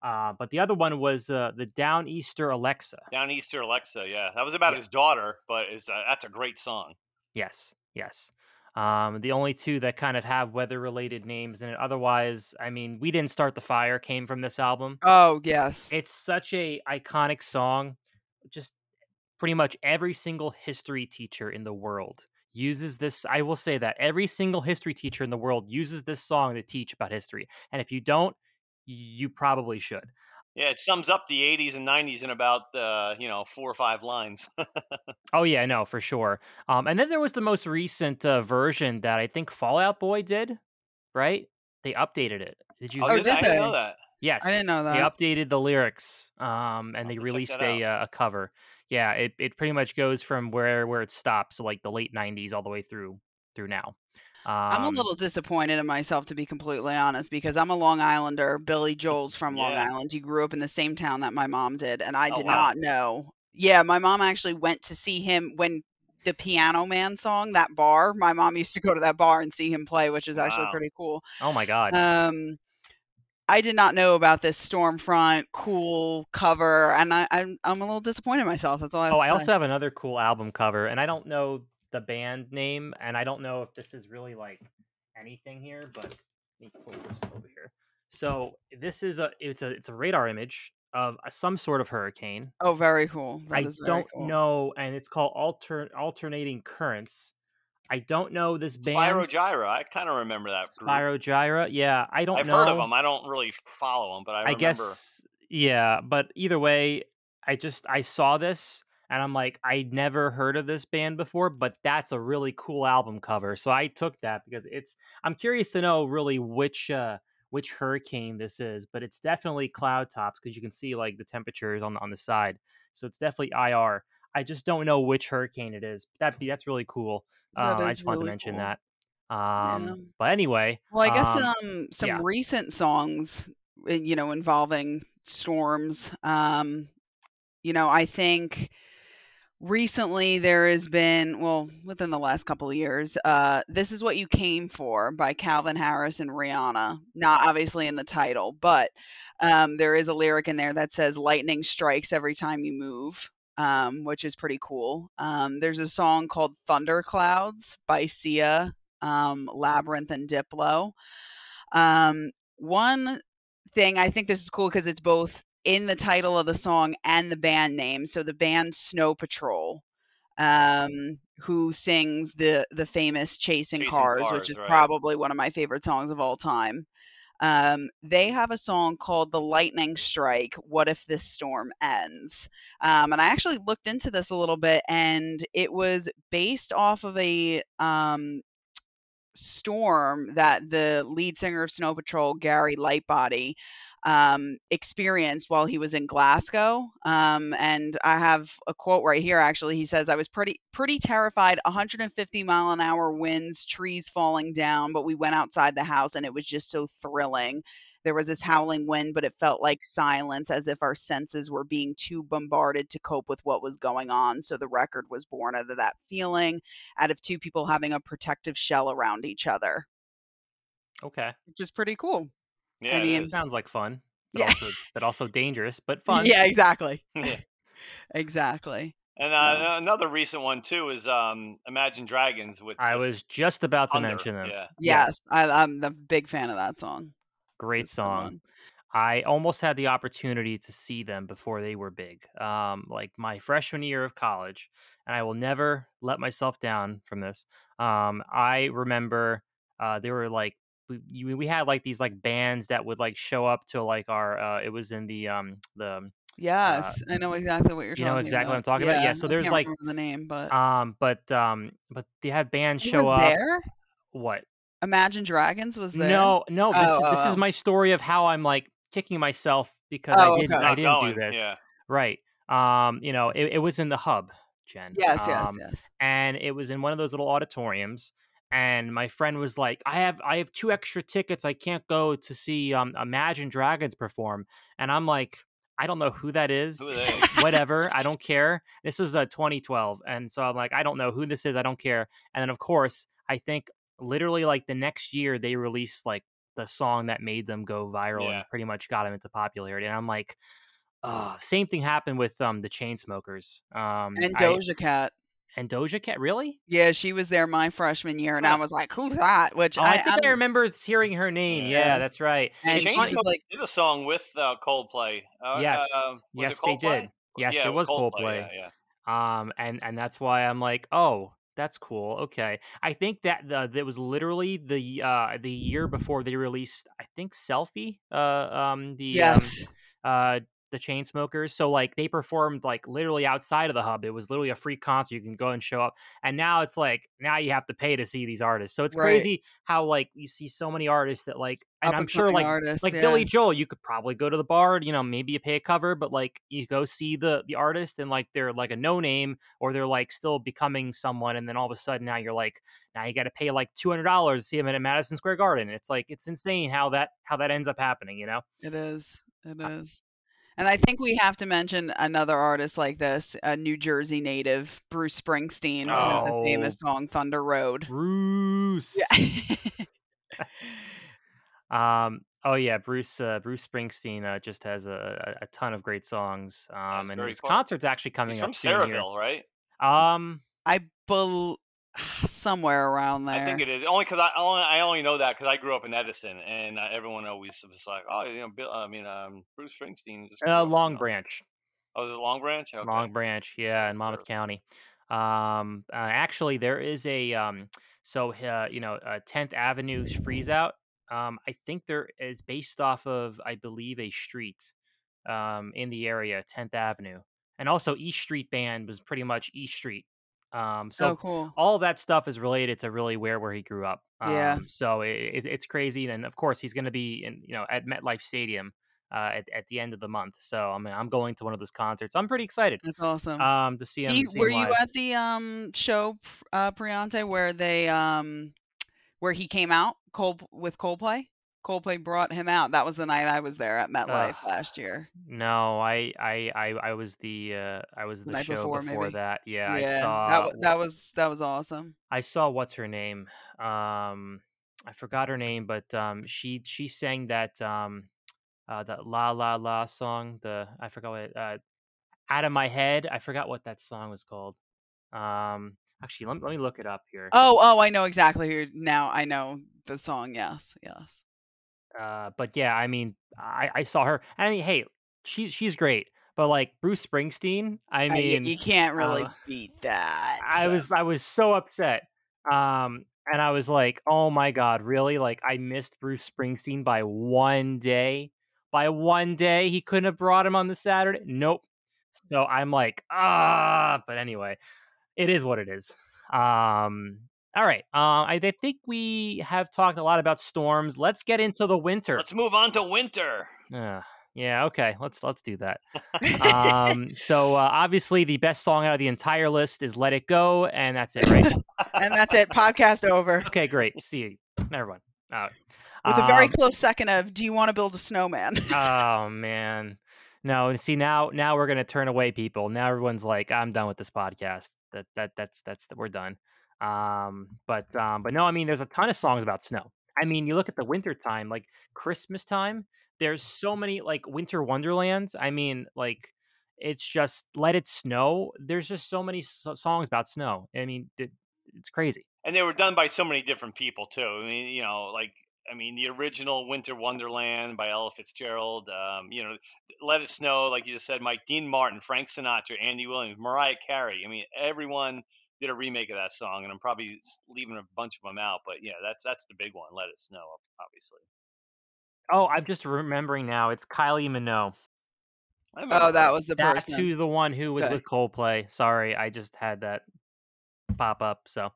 Speaker 3: Uh, but the other one was uh, the Downeaster Alexa.
Speaker 2: Downeaster Alexa, yeah, that was about
Speaker 3: Yeah.
Speaker 2: his daughter, but is uh, that's a great song.
Speaker 3: Yes, yes. Um, the only two that kind of have weather related names in it. Otherwise, I mean, we didn't start the fire came from this album.
Speaker 4: Oh yes.
Speaker 3: it's such a iconic song just pretty much every single history teacher in the world uses this i will say that every single history teacher in the world uses this song to teach about history and if you don't you probably should
Speaker 2: Yeah, it sums up the 80s and 90s in about uh, you know four or five lines. <laughs>
Speaker 3: oh yeah no for sure um and then there was the most recent uh, version that i think fallout boy did right they updated it did you
Speaker 2: oh,
Speaker 4: Oh,
Speaker 2: did,
Speaker 4: did
Speaker 2: I? I didn't
Speaker 4: they?
Speaker 2: know that.
Speaker 3: yes
Speaker 4: I didn't know that They
Speaker 3: updated the lyrics, um, and
Speaker 2: I'll
Speaker 3: they
Speaker 2: have to check
Speaker 3: released a uh, a cover. Yeah, it, it pretty much goes from where where it stops, so like the late '90s all the way through through now.
Speaker 4: I'm a
Speaker 3: Um,
Speaker 4: little disappointed in myself to be completely honest because I'm a Long Islander. Billy Joel's from Long Island. He grew up in the same town that my mom did, and I
Speaker 2: Oh,
Speaker 4: did
Speaker 2: wow.
Speaker 4: not know. Yeah, my mom actually went to see him when the Piano Man song, that bar. My mom used to go to that bar and see him play, which is actually
Speaker 2: Wow.
Speaker 4: pretty cool.
Speaker 3: oh my god!
Speaker 4: Um, I did not know about this Stormfront cool cover, and I, I'm I'm a little disappointed in myself. That's all I have
Speaker 3: oh, I
Speaker 4: say.
Speaker 3: also have another cool album cover, and I don't know the band name, and I don't know if this is really like anything here, but let me pull this over here. So this is a it's a it's a radar image of a, some sort of hurricane.
Speaker 4: Oh, very cool. That
Speaker 3: I
Speaker 4: very
Speaker 3: don't
Speaker 4: cool.
Speaker 3: know, and it's called alter alternating currents. I don't know this band.
Speaker 2: Spyro Gyra, I kind of remember that group.
Speaker 3: Spyro Gyra. Yeah, I don't
Speaker 2: I've
Speaker 3: know.
Speaker 2: heard of them. I don't really follow them, but I
Speaker 3: I
Speaker 2: remember.
Speaker 3: guess yeah, but either way, I just I saw this and I'm like I never heard of this band before, but that's a really cool album cover. So I took that because it's I'm curious to know really which uh which hurricane this is, but it's definitely cloud tops because you can see like the temperatures on the on the side. So it's definitely IR. I just don't know which hurricane it is. That that's really cool.
Speaker 4: That
Speaker 3: Uh, I just wanted
Speaker 4: really
Speaker 3: to mention
Speaker 4: cool.
Speaker 3: that. Um,
Speaker 4: Yeah.
Speaker 3: but anyway,
Speaker 4: Well, I guess
Speaker 3: um,
Speaker 4: um, some
Speaker 3: yeah.
Speaker 4: recent songs, uh, you know, involving storms. Um, you know, I think recently there has been, well, within the last couple of years, uh, "This Is What You Came For" by Calvin Harris and Rihanna. Not obviously in the title, but um, there is a lyric in there that says "Lightning strikes every time you move." Um, which is pretty cool. Um, there's a song called "Thunderclouds" by Sia, um, Labrinth, and Diplo. Um, one thing I think this is cool because it's both in the title of the song and the band name. So the band Snow Patrol, um, who sings the the famous "Chasing,
Speaker 2: Chasing
Speaker 4: Cars,"
Speaker 2: Cars,
Speaker 4: which is
Speaker 2: right.
Speaker 4: probably one of my favorite songs of all time. Um, they have a song called "The Lightning Strike." What if this storm ends? Um, and I actually looked into this a little bit, and it was based off of a um, storm that the lead singer of Snow Patrol, Gary Lightbody, um, experienced while he was in Glasgow. Um, and I have a quote right here. Actually, he says, "I was pretty pretty terrified. 150 mile an hour winds, trees falling down, but we went outside the house, and it was just so thrilling." There was this howling wind, but it felt like silence, as if our senses were being too bombarded to cope with what was going on. So the record was born out of that feeling, out of two people having a protective shell around each other,
Speaker 3: okay,
Speaker 4: which is pretty cool.
Speaker 2: Yeah, it
Speaker 4: mean,
Speaker 2: is.
Speaker 3: sounds like fun, but
Speaker 4: Yeah.
Speaker 3: also but also dangerous, but <laughs> fun. <laughs>
Speaker 4: Yeah, exactly. <laughs>
Speaker 2: Yeah.
Speaker 4: Exactly.
Speaker 2: And
Speaker 4: So-
Speaker 2: uh, another recent one too is um, Imagine Dragons with.
Speaker 3: I was just about to
Speaker 2: Thunder,
Speaker 3: mention them.
Speaker 2: Yeah.
Speaker 4: Yes, I, I'm a big fan of that song.
Speaker 3: Great song. I almost had the opportunity to see them before they were big. Um, like my freshman year of college, and I will never let myself down from this. Um, I remember uh, there were like we, you- we had like these like bands that would like show up to like our uh, it was in the um the
Speaker 4: Yes, I know exactly what you're
Speaker 3: you
Speaker 4: talking
Speaker 3: know
Speaker 4: about.
Speaker 3: exactly what I'm talking about? Yeah, so
Speaker 4: I
Speaker 3: there's, like,
Speaker 4: the name, but
Speaker 3: um but um but they have bands
Speaker 4: You
Speaker 3: show
Speaker 4: were
Speaker 3: up.
Speaker 4: there.
Speaker 3: What?
Speaker 4: Imagine Dragons was there.
Speaker 3: No, no. This
Speaker 4: Oh, oh,
Speaker 3: is
Speaker 4: oh.
Speaker 3: my story of how I'm like kicking myself because
Speaker 4: Oh,
Speaker 3: I didn't
Speaker 4: okay.
Speaker 3: I didn't
Speaker 2: going,
Speaker 3: do this.
Speaker 2: Yeah.
Speaker 3: Right. Um, you know, it, it was in the hub, Jen.
Speaker 4: Yes, yes,
Speaker 3: Um,
Speaker 4: yes.
Speaker 3: And it was in one of those little auditoriums. And my friend was like, I have I have two extra tickets. I can't go to see um Imagine Dragons perform. And I'm like, I don't know who that is.
Speaker 2: Who? <laughs>
Speaker 3: Whatever. I don't <laughs> care. This was uh 2012. And so I'm like, I don't know who this is. I don't care. And then of course, I think literally like the next year they released like the song that made them go viral
Speaker 2: Yeah.
Speaker 3: and pretty much got them into popularity. And I'm like, uh, same thing happened with um the Chainsmokers. Um
Speaker 4: And
Speaker 3: I-
Speaker 4: Doja Cat.
Speaker 3: And Doja Cat, really?
Speaker 4: Yeah, she was there my freshman year, and I was like, "Who's that?" Which
Speaker 3: Oh, I,
Speaker 4: I,
Speaker 3: think I
Speaker 4: I'm-
Speaker 3: remember hearing her name. Yeah,
Speaker 4: Yeah.
Speaker 3: that's right.
Speaker 4: And she was like,
Speaker 2: did a song with uh, Coldplay. Uh,
Speaker 3: yes,
Speaker 2: uh, was
Speaker 3: yes,
Speaker 2: it
Speaker 3: they did. Yes,
Speaker 2: yeah,
Speaker 3: it was
Speaker 2: Coldplay.
Speaker 3: Coldplay.
Speaker 2: Yeah, yeah.
Speaker 3: Um, and and that's why I'm like, oh, that's cool. Okay, I think that the that was literally the uh the year before they released, I think, Selfie. Uh, um, the
Speaker 4: "Yes,
Speaker 3: um, uh the chain smokers so like they performed like literally outside of the hub it was literally a free concert you can go and show up and now it's like now you have to pay to see these artists so it's
Speaker 4: Right.
Speaker 3: crazy how like you see so many artists that like and i'm sure like
Speaker 4: artists,
Speaker 3: like
Speaker 4: yeah.
Speaker 3: Billy Joel, you could probably go to the bar, you know, maybe you pay a cover, but like you go see the the artist and like they're like a no name or they're like still becoming someone, and then all of a sudden now you're like now you got to pay like two hundred dollars to see them at Madison Square Garden. It's like it's insane how that how that ends up happening, you know?
Speaker 4: It is. It is. And I think we have to mention another artist like this, a New Jersey native, Bruce Springsteen, with the
Speaker 3: Oh.
Speaker 4: famous song Thunder Road.
Speaker 3: Bruce.
Speaker 4: Yeah. <laughs>
Speaker 3: Um. Oh yeah, Bruce. Uh, Bruce Springsteen uh, just has a, a a ton of great songs. Um,
Speaker 2: That's
Speaker 3: and his
Speaker 2: cool.
Speaker 3: concert's actually coming
Speaker 2: He's
Speaker 3: up
Speaker 2: from
Speaker 3: soon here.
Speaker 2: Sayreville, right?
Speaker 3: Um.
Speaker 4: I bel somewhere around there.
Speaker 2: I think it is only because I only I only know that because I grew up in Edison, and uh, everyone always was like, oh, you know, Bill, I mean, um, Bruce Springsteen. Just grew
Speaker 3: Uh,
Speaker 2: up, you
Speaker 3: Long
Speaker 2: know.
Speaker 3: Branch.
Speaker 2: Oh, is it Long Branch? Okay.
Speaker 3: Long Branch, yeah, in Monmouth
Speaker 2: Sure.
Speaker 3: County. Um, uh, actually, there is a um, so uh, you know, uh, 10th Avenue's freeze out. Um, I think there is based off of, I believe, a street um in the area, 10th Avenue, and also East Street Band was pretty much East Street. Um, so
Speaker 4: oh, cool.
Speaker 3: all that stuff is related to really where where he grew up. Um,
Speaker 4: Yeah.
Speaker 3: So it, it, it's crazy, and of course he's going to be in you know at MetLife Stadium uh, at at the end of the month. So I mean I'm going to one of those concerts. I'm pretty excited
Speaker 4: That's awesome.
Speaker 3: um to see him.
Speaker 4: He,
Speaker 3: see
Speaker 4: were
Speaker 3: him
Speaker 4: you at the um show, uh, Priante, where they um where he came out Cold with Coldplay. Coldplay brought him out. That was the night I was there at MetLife
Speaker 3: Ugh.
Speaker 4: last year.
Speaker 3: No, I I I, I was the uh, I was
Speaker 4: The
Speaker 3: the show
Speaker 4: before,
Speaker 3: before that. Yeah, I
Speaker 4: that
Speaker 3: saw
Speaker 4: wa- that was that was awesome.
Speaker 3: I saw what's her name. Um, I forgot her name, but um, she she sang that um, uh, that La La La song. The I forgot what it, uh, out of my head. I forgot what that song was called. Um, actually, let, me- let me look it up here.
Speaker 4: Oh, oh, I know exactly who. Now I know the song. Yes, yes.
Speaker 3: Uh, but yeah, I mean, I I saw her. I mean, hey, she's she's great. But like Bruce Springsteen, I
Speaker 4: Uh,
Speaker 3: mean,
Speaker 4: you can't really
Speaker 3: uh,
Speaker 4: beat that.
Speaker 3: I was I was so upset. Um and I was like, "Oh my god, really? Like I missed Bruce Springsteen by one day. By one day he couldn't have brought him on the Saturday. Nope. So I'm like, "Ah, but anyway, it is what it is." Um all right. Um I th- think we have talked a lot about storms. Let's get into the winter.
Speaker 2: Let's move on to winter.
Speaker 3: Uh, yeah, okay. Let's let's do that. <laughs> um so uh, obviously the best song out of the entire list is Let It Go and that's it, right?
Speaker 4: and that's it. Podcast over.
Speaker 3: Okay, great. See you. Never mind. All right.
Speaker 4: With a very
Speaker 3: Um,
Speaker 4: close second of, do you want to build a snowman?
Speaker 3: oh <laughs> man. No, and see now now we're gonna turn away people. Now everyone's like, I'm done with this podcast. That that that's that's we're done. Um, but um, but no, I mean there's a ton of songs about snow. I mean, you look at the winter time, like Christmas time, there's so many like winter wonderlands. I mean, like it's just let it snow. There's just so many so- songs about snow. I mean, it, it's crazy.
Speaker 2: and they were done by so many different people too. I mean, you know, like I mean, the original Winter Wonderland by Ella Fitzgerald. Um, you know, Let It Snow, like you just said, Mike Dean Martin, Frank Sinatra, Andy Williams, Mariah Carey. I mean, everyone did a remake of that song, and I'm probably leaving a bunch of them out. But yeah, that's that's the big one. Let It Snow, obviously.
Speaker 3: Oh, I'm just remembering now. It's Kylie Minogue.
Speaker 4: Oh, that was the
Speaker 3: That's
Speaker 4: person.
Speaker 3: who the one who was
Speaker 4: Okay.
Speaker 3: with Coldplay. Sorry, I just had that pop up. So,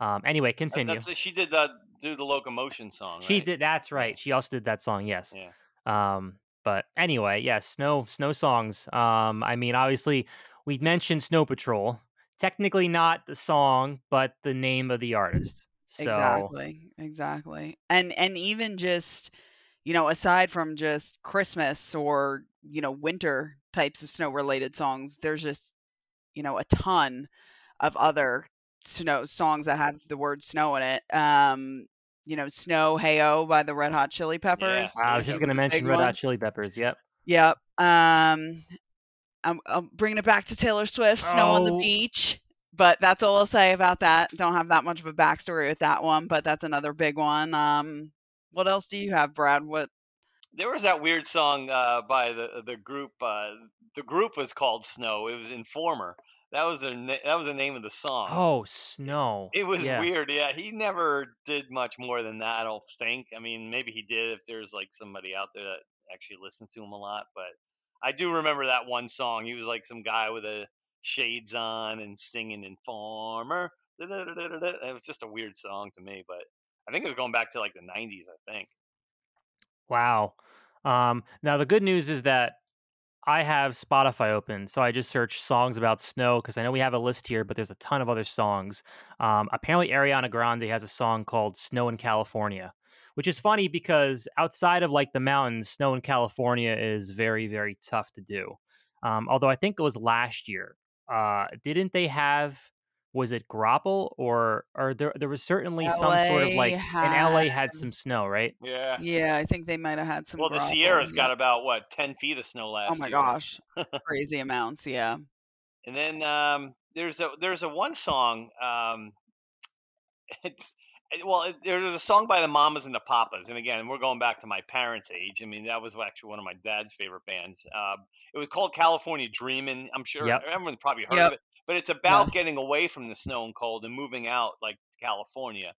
Speaker 3: um, anyway, continue.
Speaker 2: That's she did the do the locomotion song.
Speaker 3: She
Speaker 2: right?
Speaker 3: did. That's right. She also did that song. Yes.
Speaker 2: Yeah.
Speaker 3: Um, but anyway, yes, snow snow songs. Um, I mean, obviously, we mentioned Snow Patrol. Technically, not the song, but the name of the artist. So,
Speaker 4: Exactly. Exactly. And and even just, you know, aside from just Christmas or, you know, winter types of snow related songs, there's just, you know, a ton of other snow songs that have the word snow in it. Um, you know, Snow Heyo by the Red Hot Chili Peppers.
Speaker 3: I was just gonna mention Red
Speaker 4: one.
Speaker 3: Hot Chili Peppers. Yep.
Speaker 4: Yep. Um, I'm, I'm bringing it back to Taylor Swift, "Snow on the
Speaker 3: Oh.
Speaker 4: Beach." But that's all I'll say about that. Don't have that much of a backstory with that one, but that's another big one. Um, what else do you have, Brad? What?
Speaker 2: There was that weird song uh, by the the group. Uh, the group was called Snow. It was Informer. That was their na- that was the name of the song.
Speaker 3: Oh, snow.
Speaker 2: It was
Speaker 3: yeah.
Speaker 2: weird. Yeah, he never did much more than that. I don't think. I mean, maybe he did if there's like somebody out there that actually listens to him a lot. But I do remember that one song. He was like some guy with a shades on and singing Informer. It was just a weird song to me, but I think it was going back to like the 90s. I think.
Speaker 3: Wow. Um, now the good news is that I have Spotify open, so I just searched songs about snow because I know we have a list here, but there's a ton of other songs. Um, apparently, Ariana Grande has a song called "Snow in California," which is funny because outside of like the mountains, snow in California is very, very tough to do. Um, although I think it was last year. Uh, didn't they have? Was it graupel or or there? There was certainly some sort of
Speaker 4: LA
Speaker 3: like in LA had
Speaker 4: had-
Speaker 3: some snow, right?
Speaker 2: Yeah.
Speaker 4: Yeah, I think they might have had some.
Speaker 2: Well, the
Speaker 4: graupel,
Speaker 2: Sierras got about what 10 feet of snow last
Speaker 4: Oh my
Speaker 2: year.
Speaker 4: gosh, crazy amounts. Yeah.
Speaker 2: And then um, there's a there's a one song. Um, <laughs> it's it- well, there's a song by the Mamas and the Papas, and again, we're going back to my parents' age. I mean, that was actually one of my dad's favorite bands. Um, it was called California Dreamin'. I'm sure
Speaker 3: Yep.
Speaker 2: everyone's probably heard
Speaker 4: Yep.
Speaker 2: of it, but it's about
Speaker 4: Yes.
Speaker 2: getting away from the snow and cold and moving out, like to California.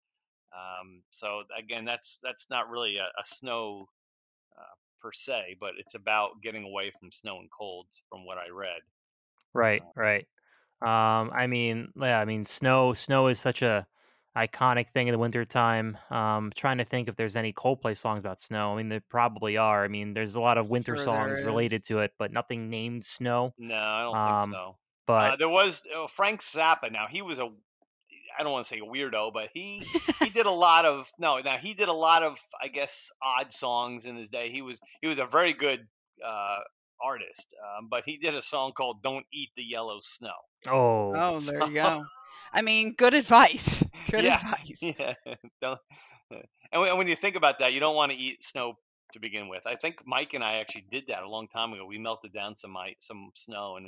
Speaker 2: Um, so again, that's that's not really a, a snow uh, per se, but it's about getting away from snow and cold, from what I read.
Speaker 3: Right, right. Um, I mean, yeah, I mean, snow, snow is such a iconic thing in the wintertime. Um, trying to think if there's any Coldplay songs about snow. I mean, there probably are. I mean, there's a lot of winter
Speaker 4: Sure
Speaker 3: songs related to it, but nothing named snow.
Speaker 2: No, I don't
Speaker 3: Um,
Speaker 2: think so.
Speaker 3: But
Speaker 2: uh, there was uh, Frank Zappa. Now he was a. I don't want to say weirdo, but he he did a <laughs> lot of no. Now he did a lot of I guess odd songs in his day. He was he was a very good uh, artist, um, but he did a song called "Don't Eat the Yellow Snow."
Speaker 3: Oh, <laughs>
Speaker 4: Oh, there you go. I mean, good advice. <laughs> Good
Speaker 2: Yeah.
Speaker 4: advice. <laughs>
Speaker 2: Yeah, don't. And when, when you think about that, you don't want to eat snow to begin with. I think Mike and I actually did that a long time ago. We melted down some ice, some snow, and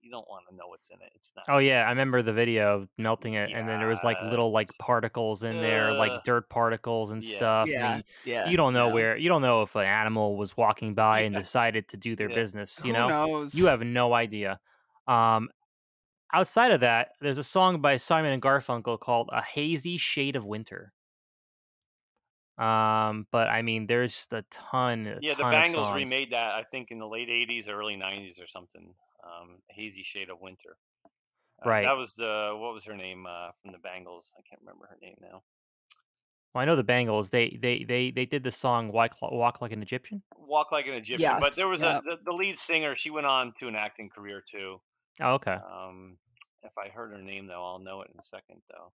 Speaker 2: you don't want to know what's in it. It's not.
Speaker 3: Oh yeah, I remember the video of melting it, and then there was like little like particles in there, like dirt particles and
Speaker 2: Yeah.
Speaker 3: stuff. and
Speaker 4: Yeah.
Speaker 3: then
Speaker 4: Yeah.
Speaker 3: you don't know
Speaker 4: no.
Speaker 3: where you don't know if an animal was walking by and decided to do their
Speaker 2: Yeah.
Speaker 3: business. You
Speaker 4: Who
Speaker 3: know,
Speaker 4: knows?
Speaker 3: you have no idea. Um, outside of that, there's a song by Simon and Garfunkel called "A Hazy Shade of Winter." Um, but I mean, there's just a ton, a
Speaker 2: Yeah, the
Speaker 3: ton of
Speaker 2: Bangles
Speaker 3: songs.
Speaker 2: remade that I think in the late '80s, early '90s, or something. Um, "Hazy Shade of Winter." Uh,
Speaker 3: Right.
Speaker 2: That was the what was her name uh, from the Bangles? I can't remember her name now.
Speaker 3: Well, I know the Bangles. They they they they did the song "Walk, Walk Like an Egyptian."
Speaker 2: Walk like an Egyptian. But there was
Speaker 4: yep.
Speaker 2: a the, the lead singer. She went on to an acting career too.
Speaker 3: Oh, okay.
Speaker 2: Um, if I heard her name though, I'll know it in a second though.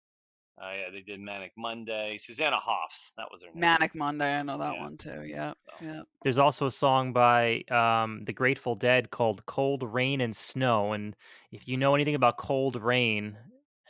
Speaker 2: Uh, yeah, they did Manic Monday. Susanna Hoffs, that was her name.
Speaker 4: Manic Monday. I know that
Speaker 2: Yeah.
Speaker 4: one too. Yeah,
Speaker 2: So.
Speaker 4: Yep.
Speaker 3: There's also a song by um, the Grateful Dead called "Cold Rain and Snow." And if you know anything about cold rain,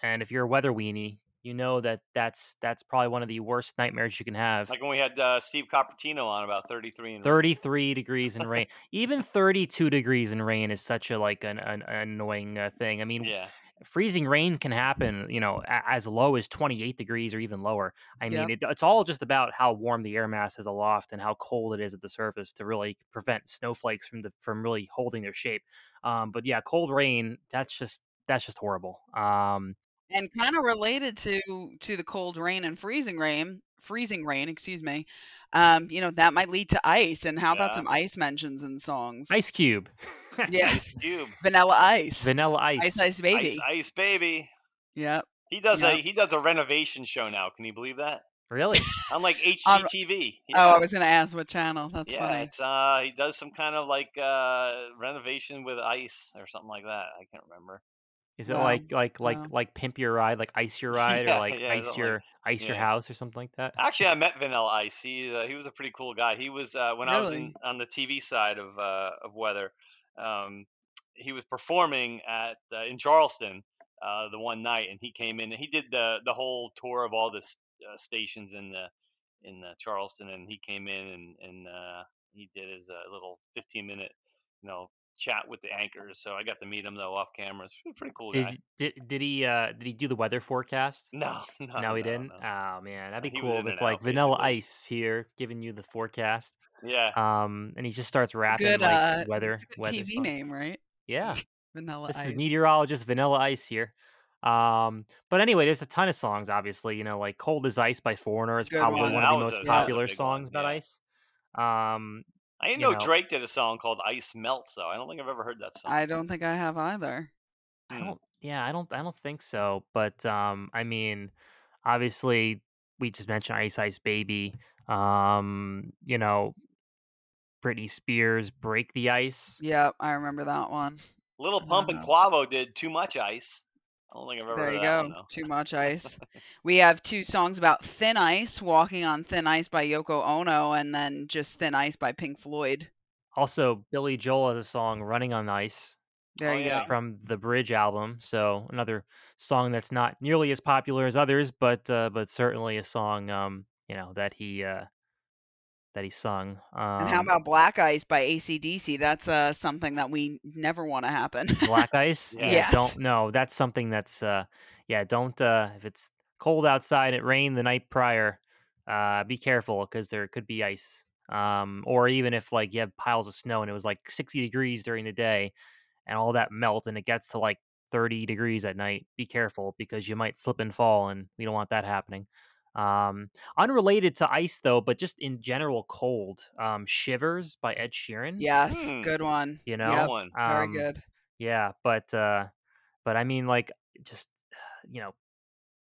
Speaker 3: and if you're a weather weenie, you know that that's that's probably one of the worst nightmares you can have.
Speaker 2: Like when we had uh, Steve Coppertino on about 33 and
Speaker 3: 33 degrees in rain, even 32 degrees in rain is such a like an, an annoying uh, thing. I mean,
Speaker 2: Yeah,
Speaker 3: freezing rain can happen, you know, a- as low as 28 degrees or even lower. I mean,
Speaker 4: Yep.
Speaker 3: it, it's all just about how warm the air mass is aloft and how cold it is at the surface to really prevent snowflakes from the from really holding their shape. Um, but yeah, cold rain, that's just that's just horrible. Um,
Speaker 4: And kind of related to to the cold rain and freezing rain, freezing rain, excuse me. Um, you know, that might lead to ice. And how about some ice mentions in songs?
Speaker 3: Ice Cube, <laughs>
Speaker 4: Yeah.
Speaker 2: Ice Cube,
Speaker 4: Vanilla Ice.
Speaker 3: Vanilla Ice.
Speaker 4: Ice Ice Baby.
Speaker 2: Ice Ice Baby.
Speaker 4: Yep.
Speaker 2: He does a he does a renovation show now. Can you believe that? <laughs>
Speaker 3: Really?
Speaker 2: Unlike
Speaker 4: Um,
Speaker 2: HGTV.
Speaker 4: Oh, I was gonna ask what channel. That's
Speaker 2: yeah,
Speaker 4: funny.
Speaker 2: it's uh he does some kind of like uh renovation with ice or something like that. I can't remember.
Speaker 3: Is it like like like like pimp your ride, like ice your <laughs> ride,
Speaker 2: Yeah,
Speaker 3: or like
Speaker 2: yeah,
Speaker 3: ice your ice your house or something like that?
Speaker 2: Actually, I met Vanilla Ice. He uh, he was a pretty cool guy. He was uh, when I was in, on the TV side of uh, of weather. Um, he was performing at uh, in Charleston uh, the one night, and he came in and he did the the whole tour of all the uh, stations in the in uh, Charleston, and he came in and and uh, he did his uh, little 15 minute you know chat with the anchors. So I got to meet him though off camera. It's pretty cool
Speaker 3: Did
Speaker 2: guy.
Speaker 3: did did he uh did he do the weather forecast?
Speaker 2: No, <laughs> no,
Speaker 3: No, he
Speaker 2: no,
Speaker 3: didn't.
Speaker 2: no.
Speaker 3: Oh man, that'd be <laughs>
Speaker 2: he
Speaker 3: cool if it's like
Speaker 2: out,
Speaker 3: Vanilla
Speaker 2: basically.
Speaker 3: Ice here giving you the forecast.
Speaker 2: Yeah.
Speaker 3: Um, and he just starts rapping
Speaker 4: Good
Speaker 3: like
Speaker 4: uh
Speaker 3: weather
Speaker 4: good <laughs>
Speaker 3: weather
Speaker 4: TV
Speaker 3: stuff.
Speaker 4: name, right?
Speaker 3: Yeah,
Speaker 4: Vanilla
Speaker 3: this
Speaker 4: Ice.
Speaker 3: is meteorologist Vanilla Ice here. Um, but anyway, there's a ton of songs. Obviously, you know, like "Cold as Ice" by Foreigner is probably
Speaker 4: one.
Speaker 3: one of the most
Speaker 2: a- that was a
Speaker 3: popular
Speaker 2: big one,
Speaker 3: songs about
Speaker 2: yeah.
Speaker 3: ice. Um,
Speaker 2: I didn't
Speaker 3: you
Speaker 2: know,
Speaker 3: know-
Speaker 2: Drake did a song called "Ice Melt, though. I don't think I've ever heard that song.
Speaker 4: I don't think I have either.
Speaker 3: I
Speaker 2: Hmm.
Speaker 3: don't. Yeah, I don't. I don't think so. But um, I mean, obviously, we just mentioned Ice Ice Baby. Um, you know, Britney Spears, "Break the Ice."
Speaker 4: Yep, I remember that one.
Speaker 2: Lil Pump and Quavo did "Too Much Ice." I don't think I've ever
Speaker 4: There
Speaker 2: heard
Speaker 4: you
Speaker 2: that
Speaker 4: go.
Speaker 2: one.
Speaker 4: Too much ice. we have two songs about thin ice, walking on thin ice by Yoko Ono, and then just thin ice by Pink Floyd.
Speaker 3: Also, Billy Joel has a song "Running on Ice"
Speaker 4: There
Speaker 2: Oh,
Speaker 4: you
Speaker 2: yeah.
Speaker 4: go.
Speaker 3: from the Bridge album. So another song that's not nearly as popular as others, but uh, but certainly a song um, you know that he uh, that he sung. Um,
Speaker 4: And how about Black Ice by AC/DC? That's uh, something that we never want to happen.
Speaker 3: Black <laughs> Ice?
Speaker 2: Yeah.
Speaker 4: Yes.
Speaker 3: don't no, that's something that's uh yeah, don't uh if it's cold outside it rained the night prior, uh be careful cuz there could be ice. Um or even if like you have piles of snow and it was like 60 degrees during the day and all that melt and it gets to like 30 degrees at night, be careful because you might slip and fall and we don't want that happening. Um unrelated to ice though, but just in general cold. Um Shivers by Ed Sheeran,
Speaker 4: yes,
Speaker 2: Hmm.
Speaker 4: good one.
Speaker 3: you know.
Speaker 4: Yep,
Speaker 2: one.
Speaker 4: very
Speaker 3: Um,
Speaker 4: good.
Speaker 3: yeah, but uh but I mean like just <sighs> you know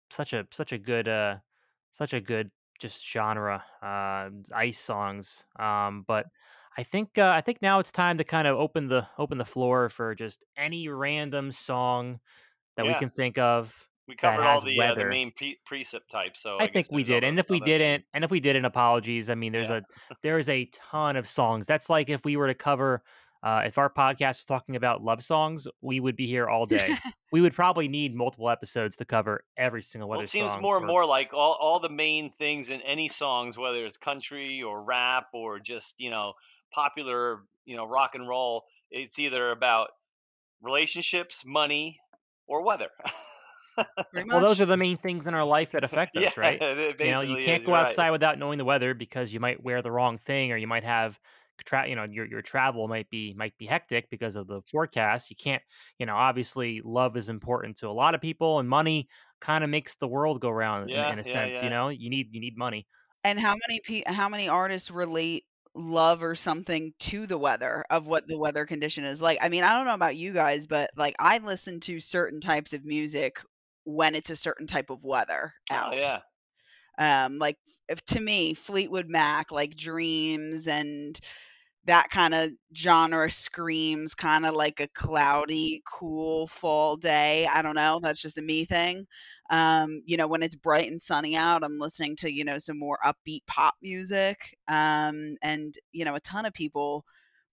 Speaker 3: such a such a good uh such a good just genre uh ice songs um but I think uh, I think now it's time to kind of open the open the floor for just any random song that we can think of
Speaker 2: We covered all the uh, the main pre- precip types, so
Speaker 3: I
Speaker 2: I,
Speaker 3: think we did, and if we didn't, and if we didn't, apologies. I mean, there's
Speaker 2: Yeah.
Speaker 3: a there is a ton of songs. That's like if we were to cover, uh, if our podcast was talking about love songs, we would be here all day. <laughs> we would probably need multiple episodes to cover every single
Speaker 2: one.
Speaker 3: Well,
Speaker 2: it seems more and
Speaker 3: or-
Speaker 2: more like all, all the main things in any songs, whether it's country or rap or just you know popular you know rock and roll. It's either about relationships, money, or weather. <laughs>
Speaker 4: Pretty
Speaker 3: Well, those are the main things in our life that affect <laughs> us,
Speaker 2: yeah,
Speaker 3: right? you know, you can't go
Speaker 2: you're right.
Speaker 3: outside without knowing the weather because you might wear the wrong thing, or you might have tra- you know your your travel might be might be hectic because of the forecast. You can't, you know, obviously love is important to a lot of people, and money kind of makes the world go round in-
Speaker 2: Yeah,
Speaker 3: in, a
Speaker 2: yeah,
Speaker 3: sense.
Speaker 2: yeah.
Speaker 3: You know, you need you need money.
Speaker 4: And how many pe- how many artists relate love or something to the weather of what the weather condition is like? I mean, I don't know about you guys, but like I listen to certain types of music when it's a certain type of weather out.
Speaker 2: Oh yeah,
Speaker 4: Um like if, to me, Fleetwood Mac, like Dreams and that kind of genre screams kind of like a cloudy, cool fall day. I don't know. That's just a me thing. Um, you know, when it's bright and sunny out, I'm listening to, you know, some more upbeat pop music. Um, and, you know, a ton of people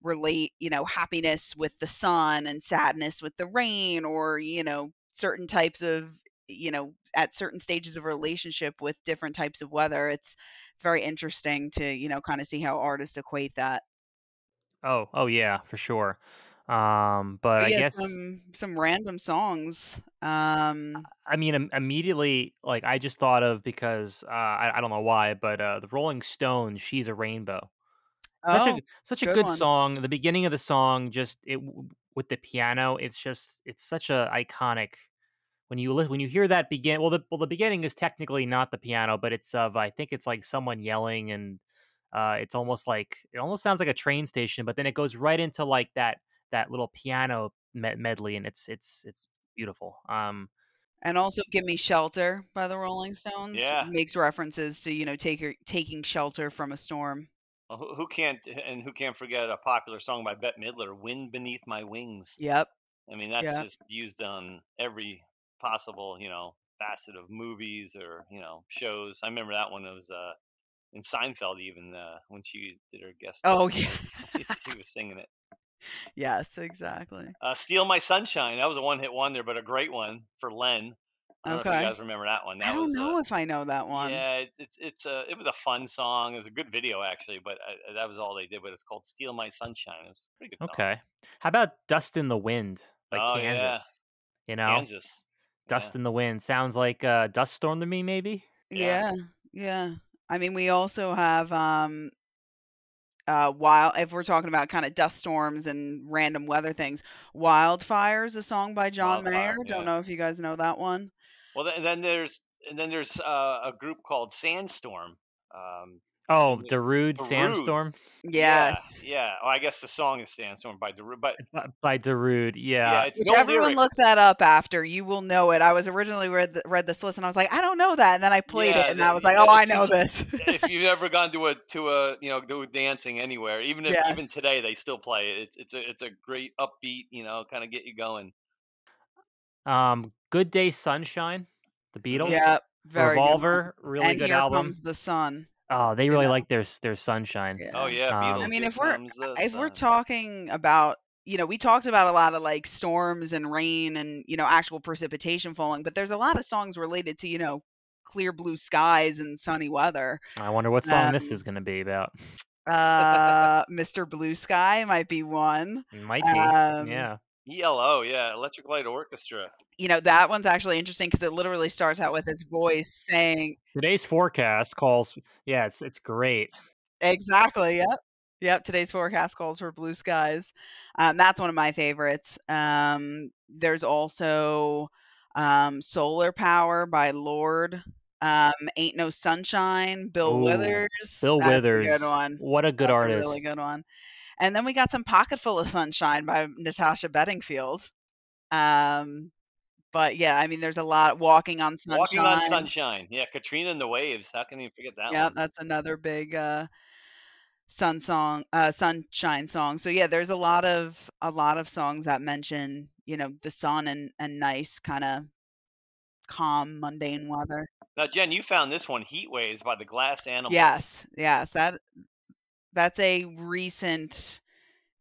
Speaker 4: relate, you know, happiness with the sun and sadness with the rain or, you know, certain types of, you know, at certain stages of relationship with different types of weather. It's it's very interesting to, you know, kind of see how artists equate that.
Speaker 3: Oh, oh yeah, for sure. Um, but I
Speaker 4: yeah,
Speaker 3: guess
Speaker 4: some some random songs. Um,
Speaker 3: I mean, im- immediately, like I just thought of because uh, I, I don't know why, but uh, the Rolling Stones, "She's a Rainbow," such
Speaker 4: Oh,
Speaker 3: a such a
Speaker 4: good
Speaker 3: song. The beginning of the song, just it with the piano, it's just it's such a iconic. When you when you hear that begin, well, the well the beginning is technically not the piano, but it's of I think it's like someone yelling, and uh, it's almost like it almost sounds like a train station, but then it goes right into like that that little piano me- medley, and it's it's it's beautiful. Um,
Speaker 4: and also "Give Me Shelter" by the Rolling Stones
Speaker 2: Yeah.
Speaker 4: makes references to you know take your, taking shelter from a storm.
Speaker 2: Well, who, who can't and who can't forget a popular song by Bette Midler, "Wind Beneath My Wings."
Speaker 4: Yep.
Speaker 2: I mean, that's just used on every possible, you know, facet of movies or you know shows. I remember that one. It was uh, in Seinfeld, even uh, when she did her guest.
Speaker 4: Oh yeah. <laughs>
Speaker 2: she was singing it. <laughs>
Speaker 4: yes, exactly.
Speaker 2: Uh, "Steal My Sunshine." That was a one-hit wonder, but a great one for Len. I don't know if
Speaker 4: Okay.
Speaker 2: you guys remember that one. That
Speaker 4: I don't
Speaker 2: was,
Speaker 4: know
Speaker 2: uh,
Speaker 4: if I know that one.
Speaker 2: Yeah, it's it's it's a it was a fun song. It was a good video actually, but uh, that was all they did. But it's called "Steal My Sunshine." It was a pretty good song.
Speaker 3: okay, how about "Dust in the Wind" by
Speaker 2: Oh, yeah.
Speaker 3: Kansas? You know,
Speaker 2: Kansas.
Speaker 3: "Dust in the Wind" sounds like uh, "Dust Storm" to me, maybe.
Speaker 2: Yeah.
Speaker 4: Yeah, yeah. I mean, we also have um uh wild if we're talking about kind of dust storms and random weather things. Wildfires, a song by John
Speaker 2: Wildfire,
Speaker 4: Mayer. Don't
Speaker 2: yeah.
Speaker 4: know if you guys know that one.
Speaker 2: Well, then, then there's and then there's uh, a group called Sandstorm. Um,
Speaker 3: Oh,
Speaker 2: Yeah.
Speaker 3: Darude
Speaker 2: Darude.
Speaker 3: Sandstorm
Speaker 4: Yes.
Speaker 2: Yeah. yeah. Oh, I guess the song is Sandstorm by Darude, but
Speaker 3: by- by Darude.
Speaker 2: yeah,
Speaker 3: Yeah,
Speaker 2: it's
Speaker 4: Which
Speaker 2: no
Speaker 4: everyone
Speaker 2: lyrics.
Speaker 4: look that up after. You will know it. I was originally read the, read this list and I was like, I don't know that, and then I played
Speaker 2: Yeah,
Speaker 4: it and
Speaker 2: the-
Speaker 4: I was like, oh, I know this.
Speaker 2: if you've ever gone to a to a you know do dancing anywhere, even if even today they still play it. It's it's a it's a great upbeat, you know, kind of get you going.
Speaker 3: Um, "Good Day Sunshine," the Beatles.
Speaker 4: yeah, very good.
Speaker 3: Revolver, really
Speaker 4: and
Speaker 3: good
Speaker 4: here
Speaker 3: album.
Speaker 4: comes the sun.
Speaker 3: Oh, they really
Speaker 4: know?
Speaker 3: like their their Sunshine.
Speaker 2: Oh yeah,
Speaker 3: Um,
Speaker 2: Beatles.
Speaker 3: I
Speaker 4: I mean, if we're
Speaker 2: Comes the
Speaker 4: if we're talking about you know we talked about a lot of like storms and rain and you know actual precipitation falling but there's a lot of songs related to you know clear blue skies and sunny weather
Speaker 3: I wonder what song this
Speaker 4: Um,
Speaker 3: is going to be about.
Speaker 4: uh mr blue sky might be one
Speaker 3: might be.
Speaker 4: um,
Speaker 3: yeah.
Speaker 2: ELO, yeah, Electric Light Orchestra.
Speaker 4: you know that one's actually interesting because it literally starts out with his voice saying
Speaker 3: Today's forecast calls. Yeah, it's it's great.
Speaker 4: Exactly. Yep. Yep. Today's forecast calls for blue skies. Um, that's one of my favorites. Um, there's also um, Solar Power by Lorde. Um, Ain't No Sunshine, Bill
Speaker 3: Ooh,
Speaker 4: Withers.
Speaker 3: Bill
Speaker 4: That's
Speaker 3: Withers.
Speaker 4: A good one.
Speaker 3: What a good
Speaker 4: That's
Speaker 3: artist.
Speaker 4: A really good one. And then we got some Pocketful of Sunshine by Natasha Bedingfield. Um, but yeah, I mean, there's a lot. Walking on Sunshine.
Speaker 2: Walking on Sunshine. Yeah, Katrina and the Waves. How can you forget that
Speaker 4: Yeah, that's another big uh sun song, uh sunshine song. So yeah, there's a lot of a lot of songs that mention, you know, the sun and and nice kind of calm, mundane weather.
Speaker 2: Now, Jen, you found this one, "Heat Waves" by the Glass Animals.
Speaker 4: Yes, yes, that that's a recent,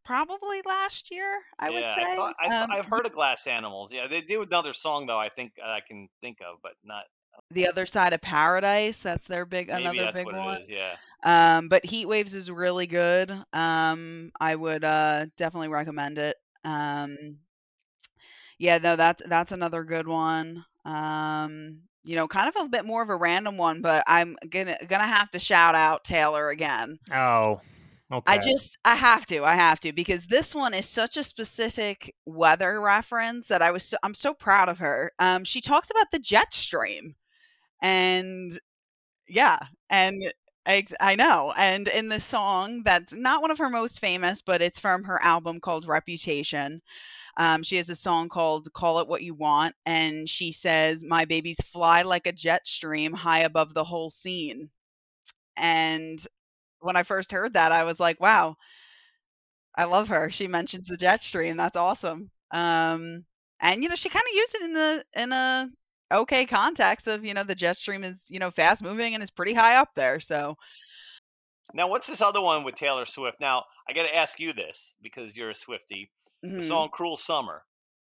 Speaker 4: probably last year. I would say.
Speaker 2: I thought, I,
Speaker 4: Um,
Speaker 2: I've heard of Glass Animals. Yeah, they do another song though. I think I can think of, but not.
Speaker 4: the other side of paradise. That's their big
Speaker 2: Maybe
Speaker 4: another big one.
Speaker 2: is. Yeah.
Speaker 4: Um, but Heat Waves is really good. Um, I would uh definitely recommend it. Um, yeah, no, that's that's another good one. Um, you know, kind of a bit more of a random one, but I'm gonna gonna have to shout out Taylor again.
Speaker 3: Oh, okay.
Speaker 4: I just I have to I have to because this one is such a specific weather reference that I was so, I'm so proud of her. Um, she talks about the jet stream, and yeah, and ex- I know, and in this song that's not one of her most famous, but it's from her album called Reputation. Um, she has a song called "Call It What You Want," and she says, "My babies fly like a jet stream high above the whole scene." And when I first heard that, I was like, "Wow, I love her." She mentions the jet stream. That's awesome. Um, and you know, she kind of used it in a in a okay context of you know the jet stream is you know fast moving and is pretty high up there. So
Speaker 2: Now, what's this other one with Taylor Swift? Now, I got to ask you this because you're a Swiftie. The
Speaker 4: mhm,
Speaker 2: song "Cruel Summer."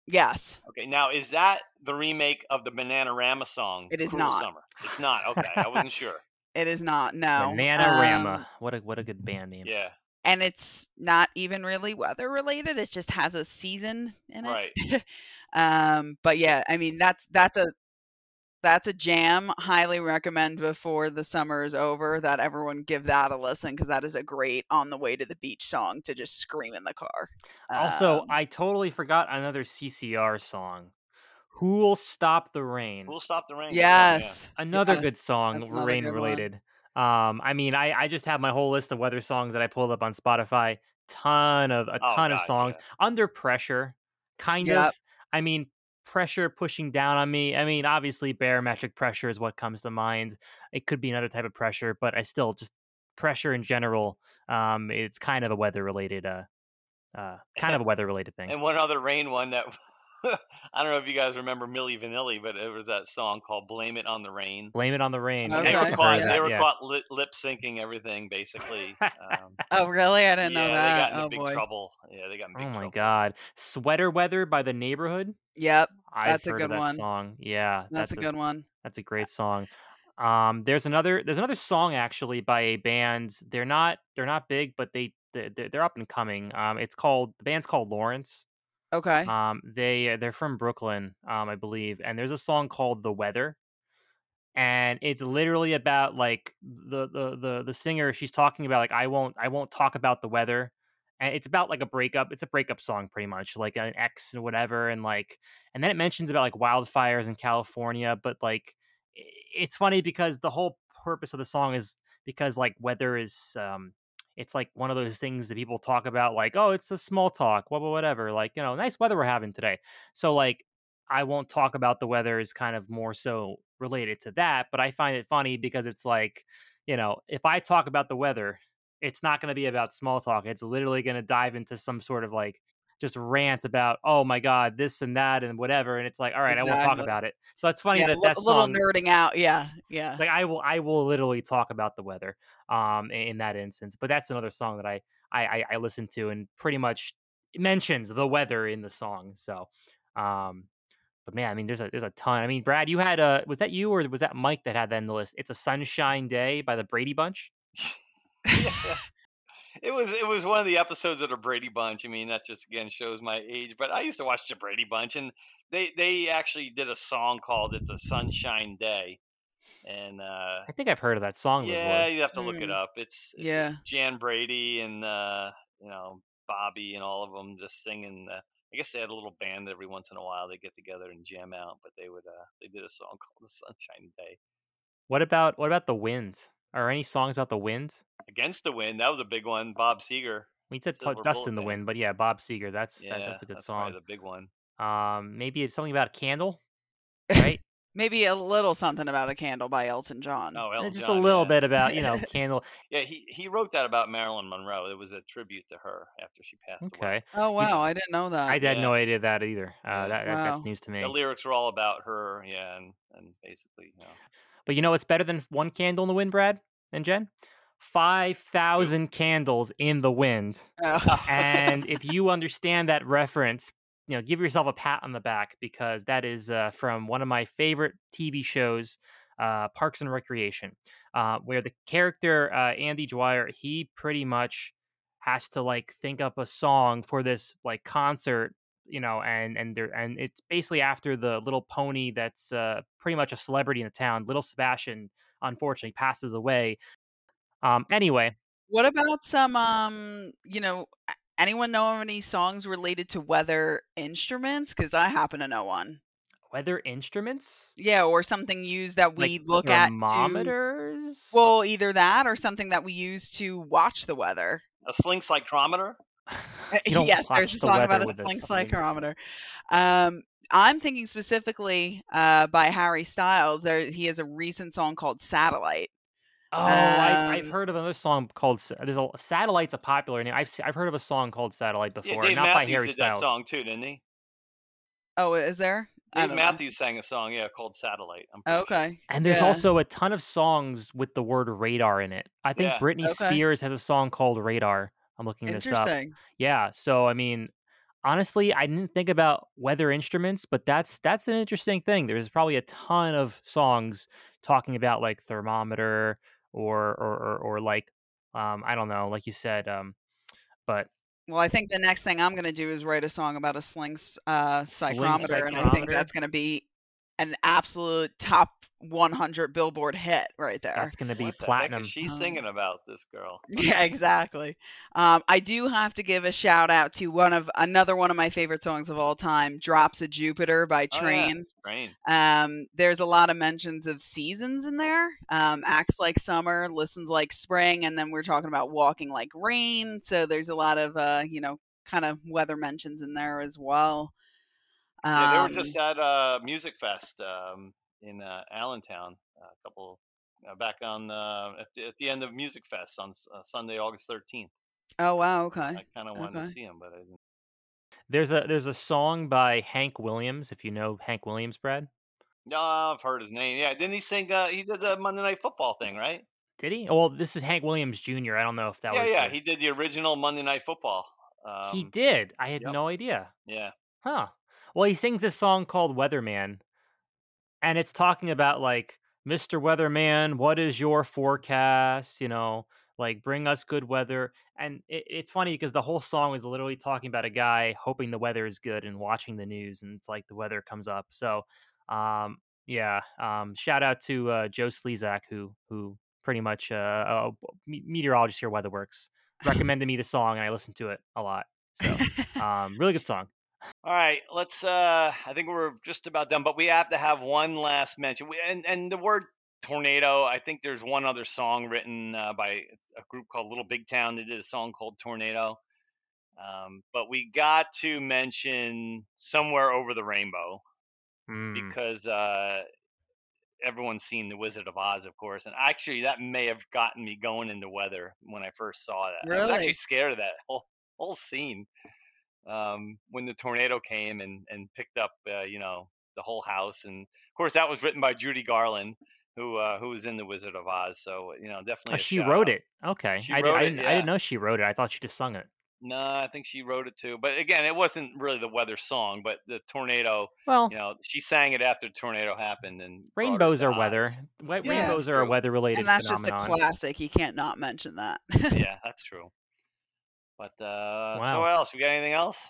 Speaker 4: yes,
Speaker 2: Okay, now is that the remake of the Bananarama song?
Speaker 4: It is
Speaker 2: Cruel
Speaker 4: not.
Speaker 2: Summer. It's not. <laughs> Okay, I wasn't sure.
Speaker 4: it is not. No,
Speaker 3: Bananarama.
Speaker 4: Um,
Speaker 3: what a what a good band name.
Speaker 2: Yeah,
Speaker 4: and it's not even really weather related. It just has a season in it.
Speaker 2: right. <laughs>
Speaker 4: um, but yeah, I mean that's that's a that's a jam. Highly recommend before the summer is over that everyone give that a listen because that is a great on the way to the beach song to just scream in the car.
Speaker 3: Also,
Speaker 4: Um,
Speaker 3: I totally forgot another CCR song. Who'll stop the rain?
Speaker 2: We'll stop the rain. Good one, yeah.
Speaker 4: yes,
Speaker 3: Another
Speaker 4: yes,
Speaker 3: good song,
Speaker 4: that's another
Speaker 3: rain
Speaker 4: good
Speaker 3: related. Um, I mean, I I just have my whole list of weather songs that I pulled up on Spotify. Ton of a
Speaker 2: Oh,
Speaker 3: ton of songs
Speaker 2: yeah.
Speaker 3: under pressure, kind
Speaker 4: Yep.
Speaker 3: of. I mean, pressure pushing down on me. I mean, obviously, barometric pressure is what comes to mind. It could be another type of pressure, but I still just pressure in general. Um, it's kind of a weather related. Uh, uh, kind of a <laughs> weather related thing.
Speaker 2: And one other rain one that <laughs> I don't know if you guys remember Milli Vanilli, but it was that song called "Blame It on the Rain."
Speaker 3: Blame it on the rain.
Speaker 4: Okay.
Speaker 2: They were
Speaker 3: I've
Speaker 2: caught.
Speaker 3: of
Speaker 2: They
Speaker 3: that,
Speaker 2: were
Speaker 3: yeah.
Speaker 2: caught lip, lip syncing everything basically. <laughs> Um,
Speaker 4: Oh, really? I didn't
Speaker 2: yeah,
Speaker 4: know
Speaker 2: they
Speaker 4: that.
Speaker 2: got into
Speaker 4: oh
Speaker 2: big
Speaker 4: boy.
Speaker 2: trouble. Yeah, they got in big trouble.
Speaker 3: Oh my
Speaker 2: trouble.
Speaker 3: god. Sweater Weather by the Neighbourhood.
Speaker 4: Yep,
Speaker 3: I've
Speaker 4: That's a
Speaker 3: heard
Speaker 4: good
Speaker 3: of that
Speaker 4: one.
Speaker 3: song. Yeah,
Speaker 4: that's, a good one.
Speaker 3: That's a great song. Um, there's another there's another song actually by a band. They're not they're not big, but they they- they're, they're up and coming. Um, it's called the band's called Lawrence.
Speaker 4: Okay.
Speaker 3: Um, they they're from Brooklyn, um, I believe, and there's a song called "The Weather," and it's literally about like the the the the singer. She's talking about like I won't I won't talk about the weather, and it's about like a breakup. It's a breakup song, pretty much, like an ex and whatever, and like and then it mentions about like wildfires in California, but like it's funny because the whole purpose of the song is because like weather is um it's like one of those things that people talk about like oh it's a small talk wha- wha- whatever like you know nice weather we're having today so like i won't talk about the weather is kind of more so related to that but i find it funny because it's like you know if i talk about the weather it's not going to be about small talk it's literally going to dive into some sort of like just rant about oh my god this and that and whatever and it's like all right i won't talk about it so it's funny
Speaker 4: yeah,
Speaker 3: that
Speaker 4: li-
Speaker 3: that
Speaker 4: a little nerding out. Yeah, yeah.
Speaker 3: like I will I will literally talk about the weather um in, that instance. But that's another song that I I I, I listen to and pretty much mentions the weather in the song. So um but man, I mean there's a there's a ton. I mean, Brad, you had a was that you or was that Mike that had that in the list? It's a sunshine day by the Brady Bunch.
Speaker 2: Yeah. <laughs> It was it was one of the episodes of the Brady Bunch. I mean, that just again shows my age. But I used to watch the Brady Bunch, and they they actually did a song called "It's a Sunshine Day," and uh,
Speaker 3: I think I've heard of that song
Speaker 2: yeah,
Speaker 3: before.
Speaker 2: you have to look it
Speaker 4: Mm.
Speaker 2: up. It's, it's
Speaker 4: Yeah.
Speaker 2: Jan Brady and uh, you know Bobby and all of them just singing. Uh, I guess they had a little band every once in a while. They get together and jam out, but they would uh, they did a song <laughs> called "The Sunshine Day."
Speaker 3: What about what about the wind? Are any songs about the wind?
Speaker 2: Against the Wind, that was a big one. Bob Seger.
Speaker 3: We said
Speaker 2: Silver
Speaker 3: Dust in the. Wind, but yeah, Bob Seger. That's
Speaker 2: Yeah,
Speaker 3: that, that's a good
Speaker 2: that's
Speaker 3: song.
Speaker 2: the big one.
Speaker 3: Um, maybe it's something about a candle, <laughs> right?
Speaker 4: Maybe a little something about a candle by Elton John.
Speaker 2: Oh, Elton
Speaker 3: just
Speaker 2: John,
Speaker 3: a little
Speaker 2: yeah.
Speaker 3: bit about you know <laughs> candle.
Speaker 2: Yeah, he he wrote that about Marilyn Monroe. It was a tribute to her after she passed away.
Speaker 3: Okay,
Speaker 4: Oh wow, I didn't know that.
Speaker 3: I had
Speaker 2: Yeah.
Speaker 3: no idea that either. Uh, that, that that's news to me.
Speaker 2: The lyrics were all about her, yeah, and and basically, you know.
Speaker 3: But you know what's better than one candle in the wind, Brad and Jen? Five thousand candles in the wind.
Speaker 4: Oh. <laughs>
Speaker 3: and if you understand that reference, you know, give yourself a pat on the back because that is uh, from one of my favorite TV shows, uh, Parks and Recreation, uh, where the character uh, Andy Dwyer he pretty much has to like think up a song for this like concert, you know, and and there and it's basically after the little pony that's uh, pretty much a celebrity in the town, little Sebastian, unfortunately passes away. Um, anyway,
Speaker 4: What about some um, you know, anyone know of any songs related to weather instruments? Because I happen to know one.
Speaker 3: weather instruments.
Speaker 4: Yeah, or something used that we
Speaker 3: like
Speaker 4: look at to
Speaker 3: thermometers.
Speaker 4: well, either that or something that we use to watch the weather.
Speaker 2: A sling
Speaker 4: psychrometer. <laughs>
Speaker 3: You don't
Speaker 4: yes,
Speaker 3: watch
Speaker 4: there's a
Speaker 3: the
Speaker 4: song
Speaker 3: weather
Speaker 4: about a
Speaker 3: with a
Speaker 4: sling
Speaker 3: sling.
Speaker 4: psychrometer. Um, I'm thinking specifically uh, by Harry Styles. There, he has a recent song called "Satellite."
Speaker 3: Oh, I, I've
Speaker 4: Um,
Speaker 3: heard of another song called. There's a Satellite's a popular name. I've I've heard of a song called Satellite
Speaker 2: Yeah,
Speaker 3: before,
Speaker 2: Dave
Speaker 3: not by
Speaker 2: Matthews
Speaker 3: Harry
Speaker 2: did
Speaker 3: Styles.
Speaker 2: that song too, didn't he?
Speaker 4: Oh, is there? I
Speaker 2: Dave
Speaker 4: don't know.
Speaker 2: Matthews sang a song, yeah, called Satellite. I'm pretty sure.
Speaker 4: Okay.
Speaker 3: And there's
Speaker 4: Yeah.
Speaker 3: also a ton of songs with the word radar in it. I think
Speaker 2: Yeah.
Speaker 3: Britney
Speaker 4: Okay.
Speaker 3: Spears has a song called Radar. I'm looking this up. Yeah. So I mean, honestly, I didn't think about weather instruments, but that's that's an interesting thing. There's probably a ton of songs talking about like thermometer or or or, or like um I don't know, like you said, um, but
Speaker 4: Well, I think the next thing I'm going to do is write a song about a sling uh,
Speaker 3: Sling
Speaker 4: psychrometer, and I think that's going to be an absolute top 100 Billboard hit right there.
Speaker 3: that's gonna be
Speaker 2: What the
Speaker 3: platinum.
Speaker 2: is she
Speaker 4: Um,
Speaker 2: singing about this girl? <laughs>
Speaker 4: Yeah, exactly. Um, I do have to give a shout out to one of another one of my favorite songs of all time, "Drops of Jupiter" by
Speaker 2: Oh, yeah.
Speaker 4: Train.
Speaker 2: Rain.
Speaker 4: Um, there's a lot of mentions of seasons in there. Um, acts like summer, listens like spring, and then we're talking about walking like rain. So there's a lot of uh, you know, kind of weather mentions in there as well.
Speaker 2: Yeah, they
Speaker 4: Um,
Speaker 2: were just at uh, Musikfest um, in uh, Allentown a couple uh, back on uh, at, the, at the end of Musikfest on uh, Sunday, August 13th.
Speaker 4: oh wow, okay.
Speaker 2: I kind of wanted
Speaker 4: Okay.
Speaker 2: to see him, but I didn't.
Speaker 3: There's a there's a song by Hank Williams, if you know Hank Williams, Brad.
Speaker 2: No, I've heard his name. Yeah, didn't he sing? Uh, he did the Monday Night Football thing, right?
Speaker 3: Did he? Well, this is Hank Williams Jr. I don't know if that
Speaker 2: yeah,
Speaker 3: was.
Speaker 2: yeah,
Speaker 3: the-
Speaker 2: he did the original Monday Night Football. Um,
Speaker 3: he did. I had
Speaker 2: yep.
Speaker 3: no idea.
Speaker 2: Yeah,
Speaker 3: Huh. Well, he sings this song called Weatherman, and it's talking about like Mr. Weatherman, what is your forecast? You know, like bring us good weather. And it, it's funny because the whole song is literally talking about a guy hoping the weather is good and watching the news, and it's like the weather comes up. So, um, yeah. Um, shout out to uh, Joe Slezak who who pretty much uh, a meteorologist here, at WeatherWorks, recommended me the song, and I listened to it a lot. So, <laughs> um, really good song.
Speaker 2: All right, let's. uh I think we're just about done, but we have to have one last mention. We, and and the word tornado. I think there's one other song written uh, by a group called Little Big Town. They did a song called Tornado. Um, but we got to mention somewhere over the rainbow
Speaker 3: Mm.
Speaker 2: because uh, everyone's seen The Wizard of Oz, of course. And actually, that may have gotten me going into weather when I first saw that. I was actually scared of that <laughs> whole whole scene um, when the tornado came and and picked up, uh, you know, the whole house. And of course, that was written by Judy Garland, who uh, who was in The Wizard of Oz. So you know, definitely.
Speaker 3: Oh, she
Speaker 2: shout
Speaker 3: wrote
Speaker 2: out.
Speaker 3: it. Okay,
Speaker 2: She
Speaker 3: I, did,
Speaker 2: wrote
Speaker 3: I
Speaker 2: it,
Speaker 3: didn't. I
Speaker 2: yeah.
Speaker 3: didn't know she wrote it. I thought she just sung it.
Speaker 2: No, I think she wrote it too. But again, it wasn't really the weather song, but the tornado.
Speaker 3: Well,
Speaker 2: You know, she sang it after the tornado happened and
Speaker 3: rainbows are weather.
Speaker 2: Oz.
Speaker 3: We-
Speaker 2: Yeah,
Speaker 3: rainbows
Speaker 2: that's
Speaker 3: are a weather-related
Speaker 4: and that's just a
Speaker 3: phenomenon.
Speaker 4: classic. You can't not mention that. <laughs>
Speaker 2: yeah, that's true. But uh, so what else? We got anything else?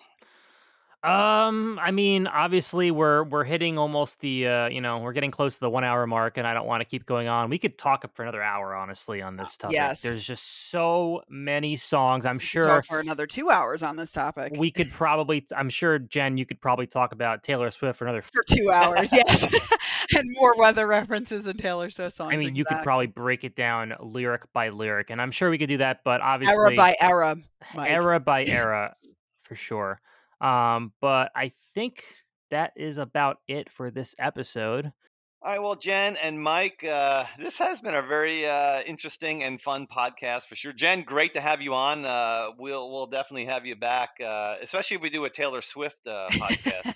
Speaker 3: Um, I mean, obviously we're we're hitting almost the uh, you know, we're getting close to the one hour mark, and I don't want to keep going on. We could talk for another hour, honestly, on this topic.
Speaker 4: yes.
Speaker 3: There's just so many songs. I'm
Speaker 4: We could
Speaker 3: sure
Speaker 4: talk for another two hours on this topic.
Speaker 3: we could probably. I'm sure Jen, you could probably talk about Taylor Swift for another.
Speaker 4: for two hours, <laughs> yes, <laughs> and more weather references and Taylor Swift songs.
Speaker 3: I mean, you could probably break it down lyric by lyric, and I'm sure we could do that. But obviously,
Speaker 4: era by era. Mike.
Speaker 3: era by <laughs> era for sure um but i think that is about it for this episode
Speaker 2: All right, well, Jen and Mike, uh, this has been a very uh, interesting and fun podcast for sure. Jen, great to have you on. Uh, we'll we'll definitely have you back, uh, especially if we do a Taylor Swift uh, <laughs> podcast.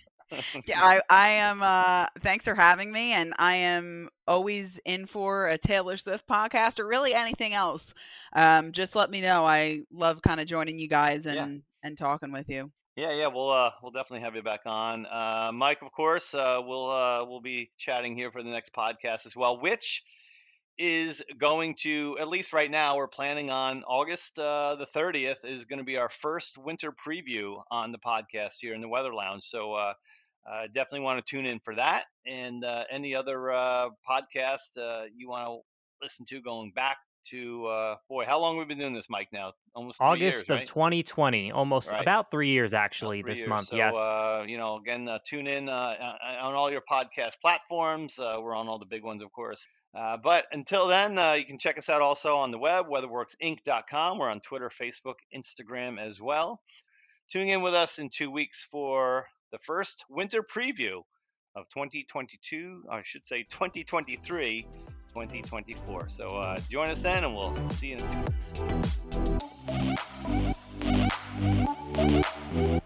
Speaker 4: yeah, <laughs> I, I am. Uh, thanks for having me, and I am always in for a Taylor Swift podcast or really anything else. Um, just let me know. I love kind of joining you guys and
Speaker 2: Yeah.
Speaker 4: and talking with you.
Speaker 2: Yeah, yeah, we'll uh, we'll definitely have you back on, uh, Mike. Of course, uh, we'll uh, we'll be chatting here for the next podcast as well, which is going to at least right now we're planning on August uh, the thirtieth is going to be our first winter preview on the podcast here in the Weather Lounge. So uh, uh, definitely want to tune in for that, and uh, any other uh, podcast uh, you want to listen to going back to uh, boy, how long we've we been doing this, Mike? Now almost
Speaker 3: August
Speaker 2: years,
Speaker 3: of
Speaker 2: right?
Speaker 3: 2020, almost
Speaker 2: Right.
Speaker 3: about three years actually
Speaker 2: three
Speaker 3: this
Speaker 2: years.
Speaker 3: month.
Speaker 2: So,
Speaker 3: yes.
Speaker 2: uh, you know, again, uh, tune in uh, on all your podcast platforms. Uh, we're on all the big ones, of course. Uh, but until then, uh, you can check us out also on the web, weatherworksinc.com. We're on Twitter, Facebook, Instagram as well. Tune in with us in two weeks for the first winter preview of 2022, I should say 2023, 2024. So uh, join us then, and we'll see you in.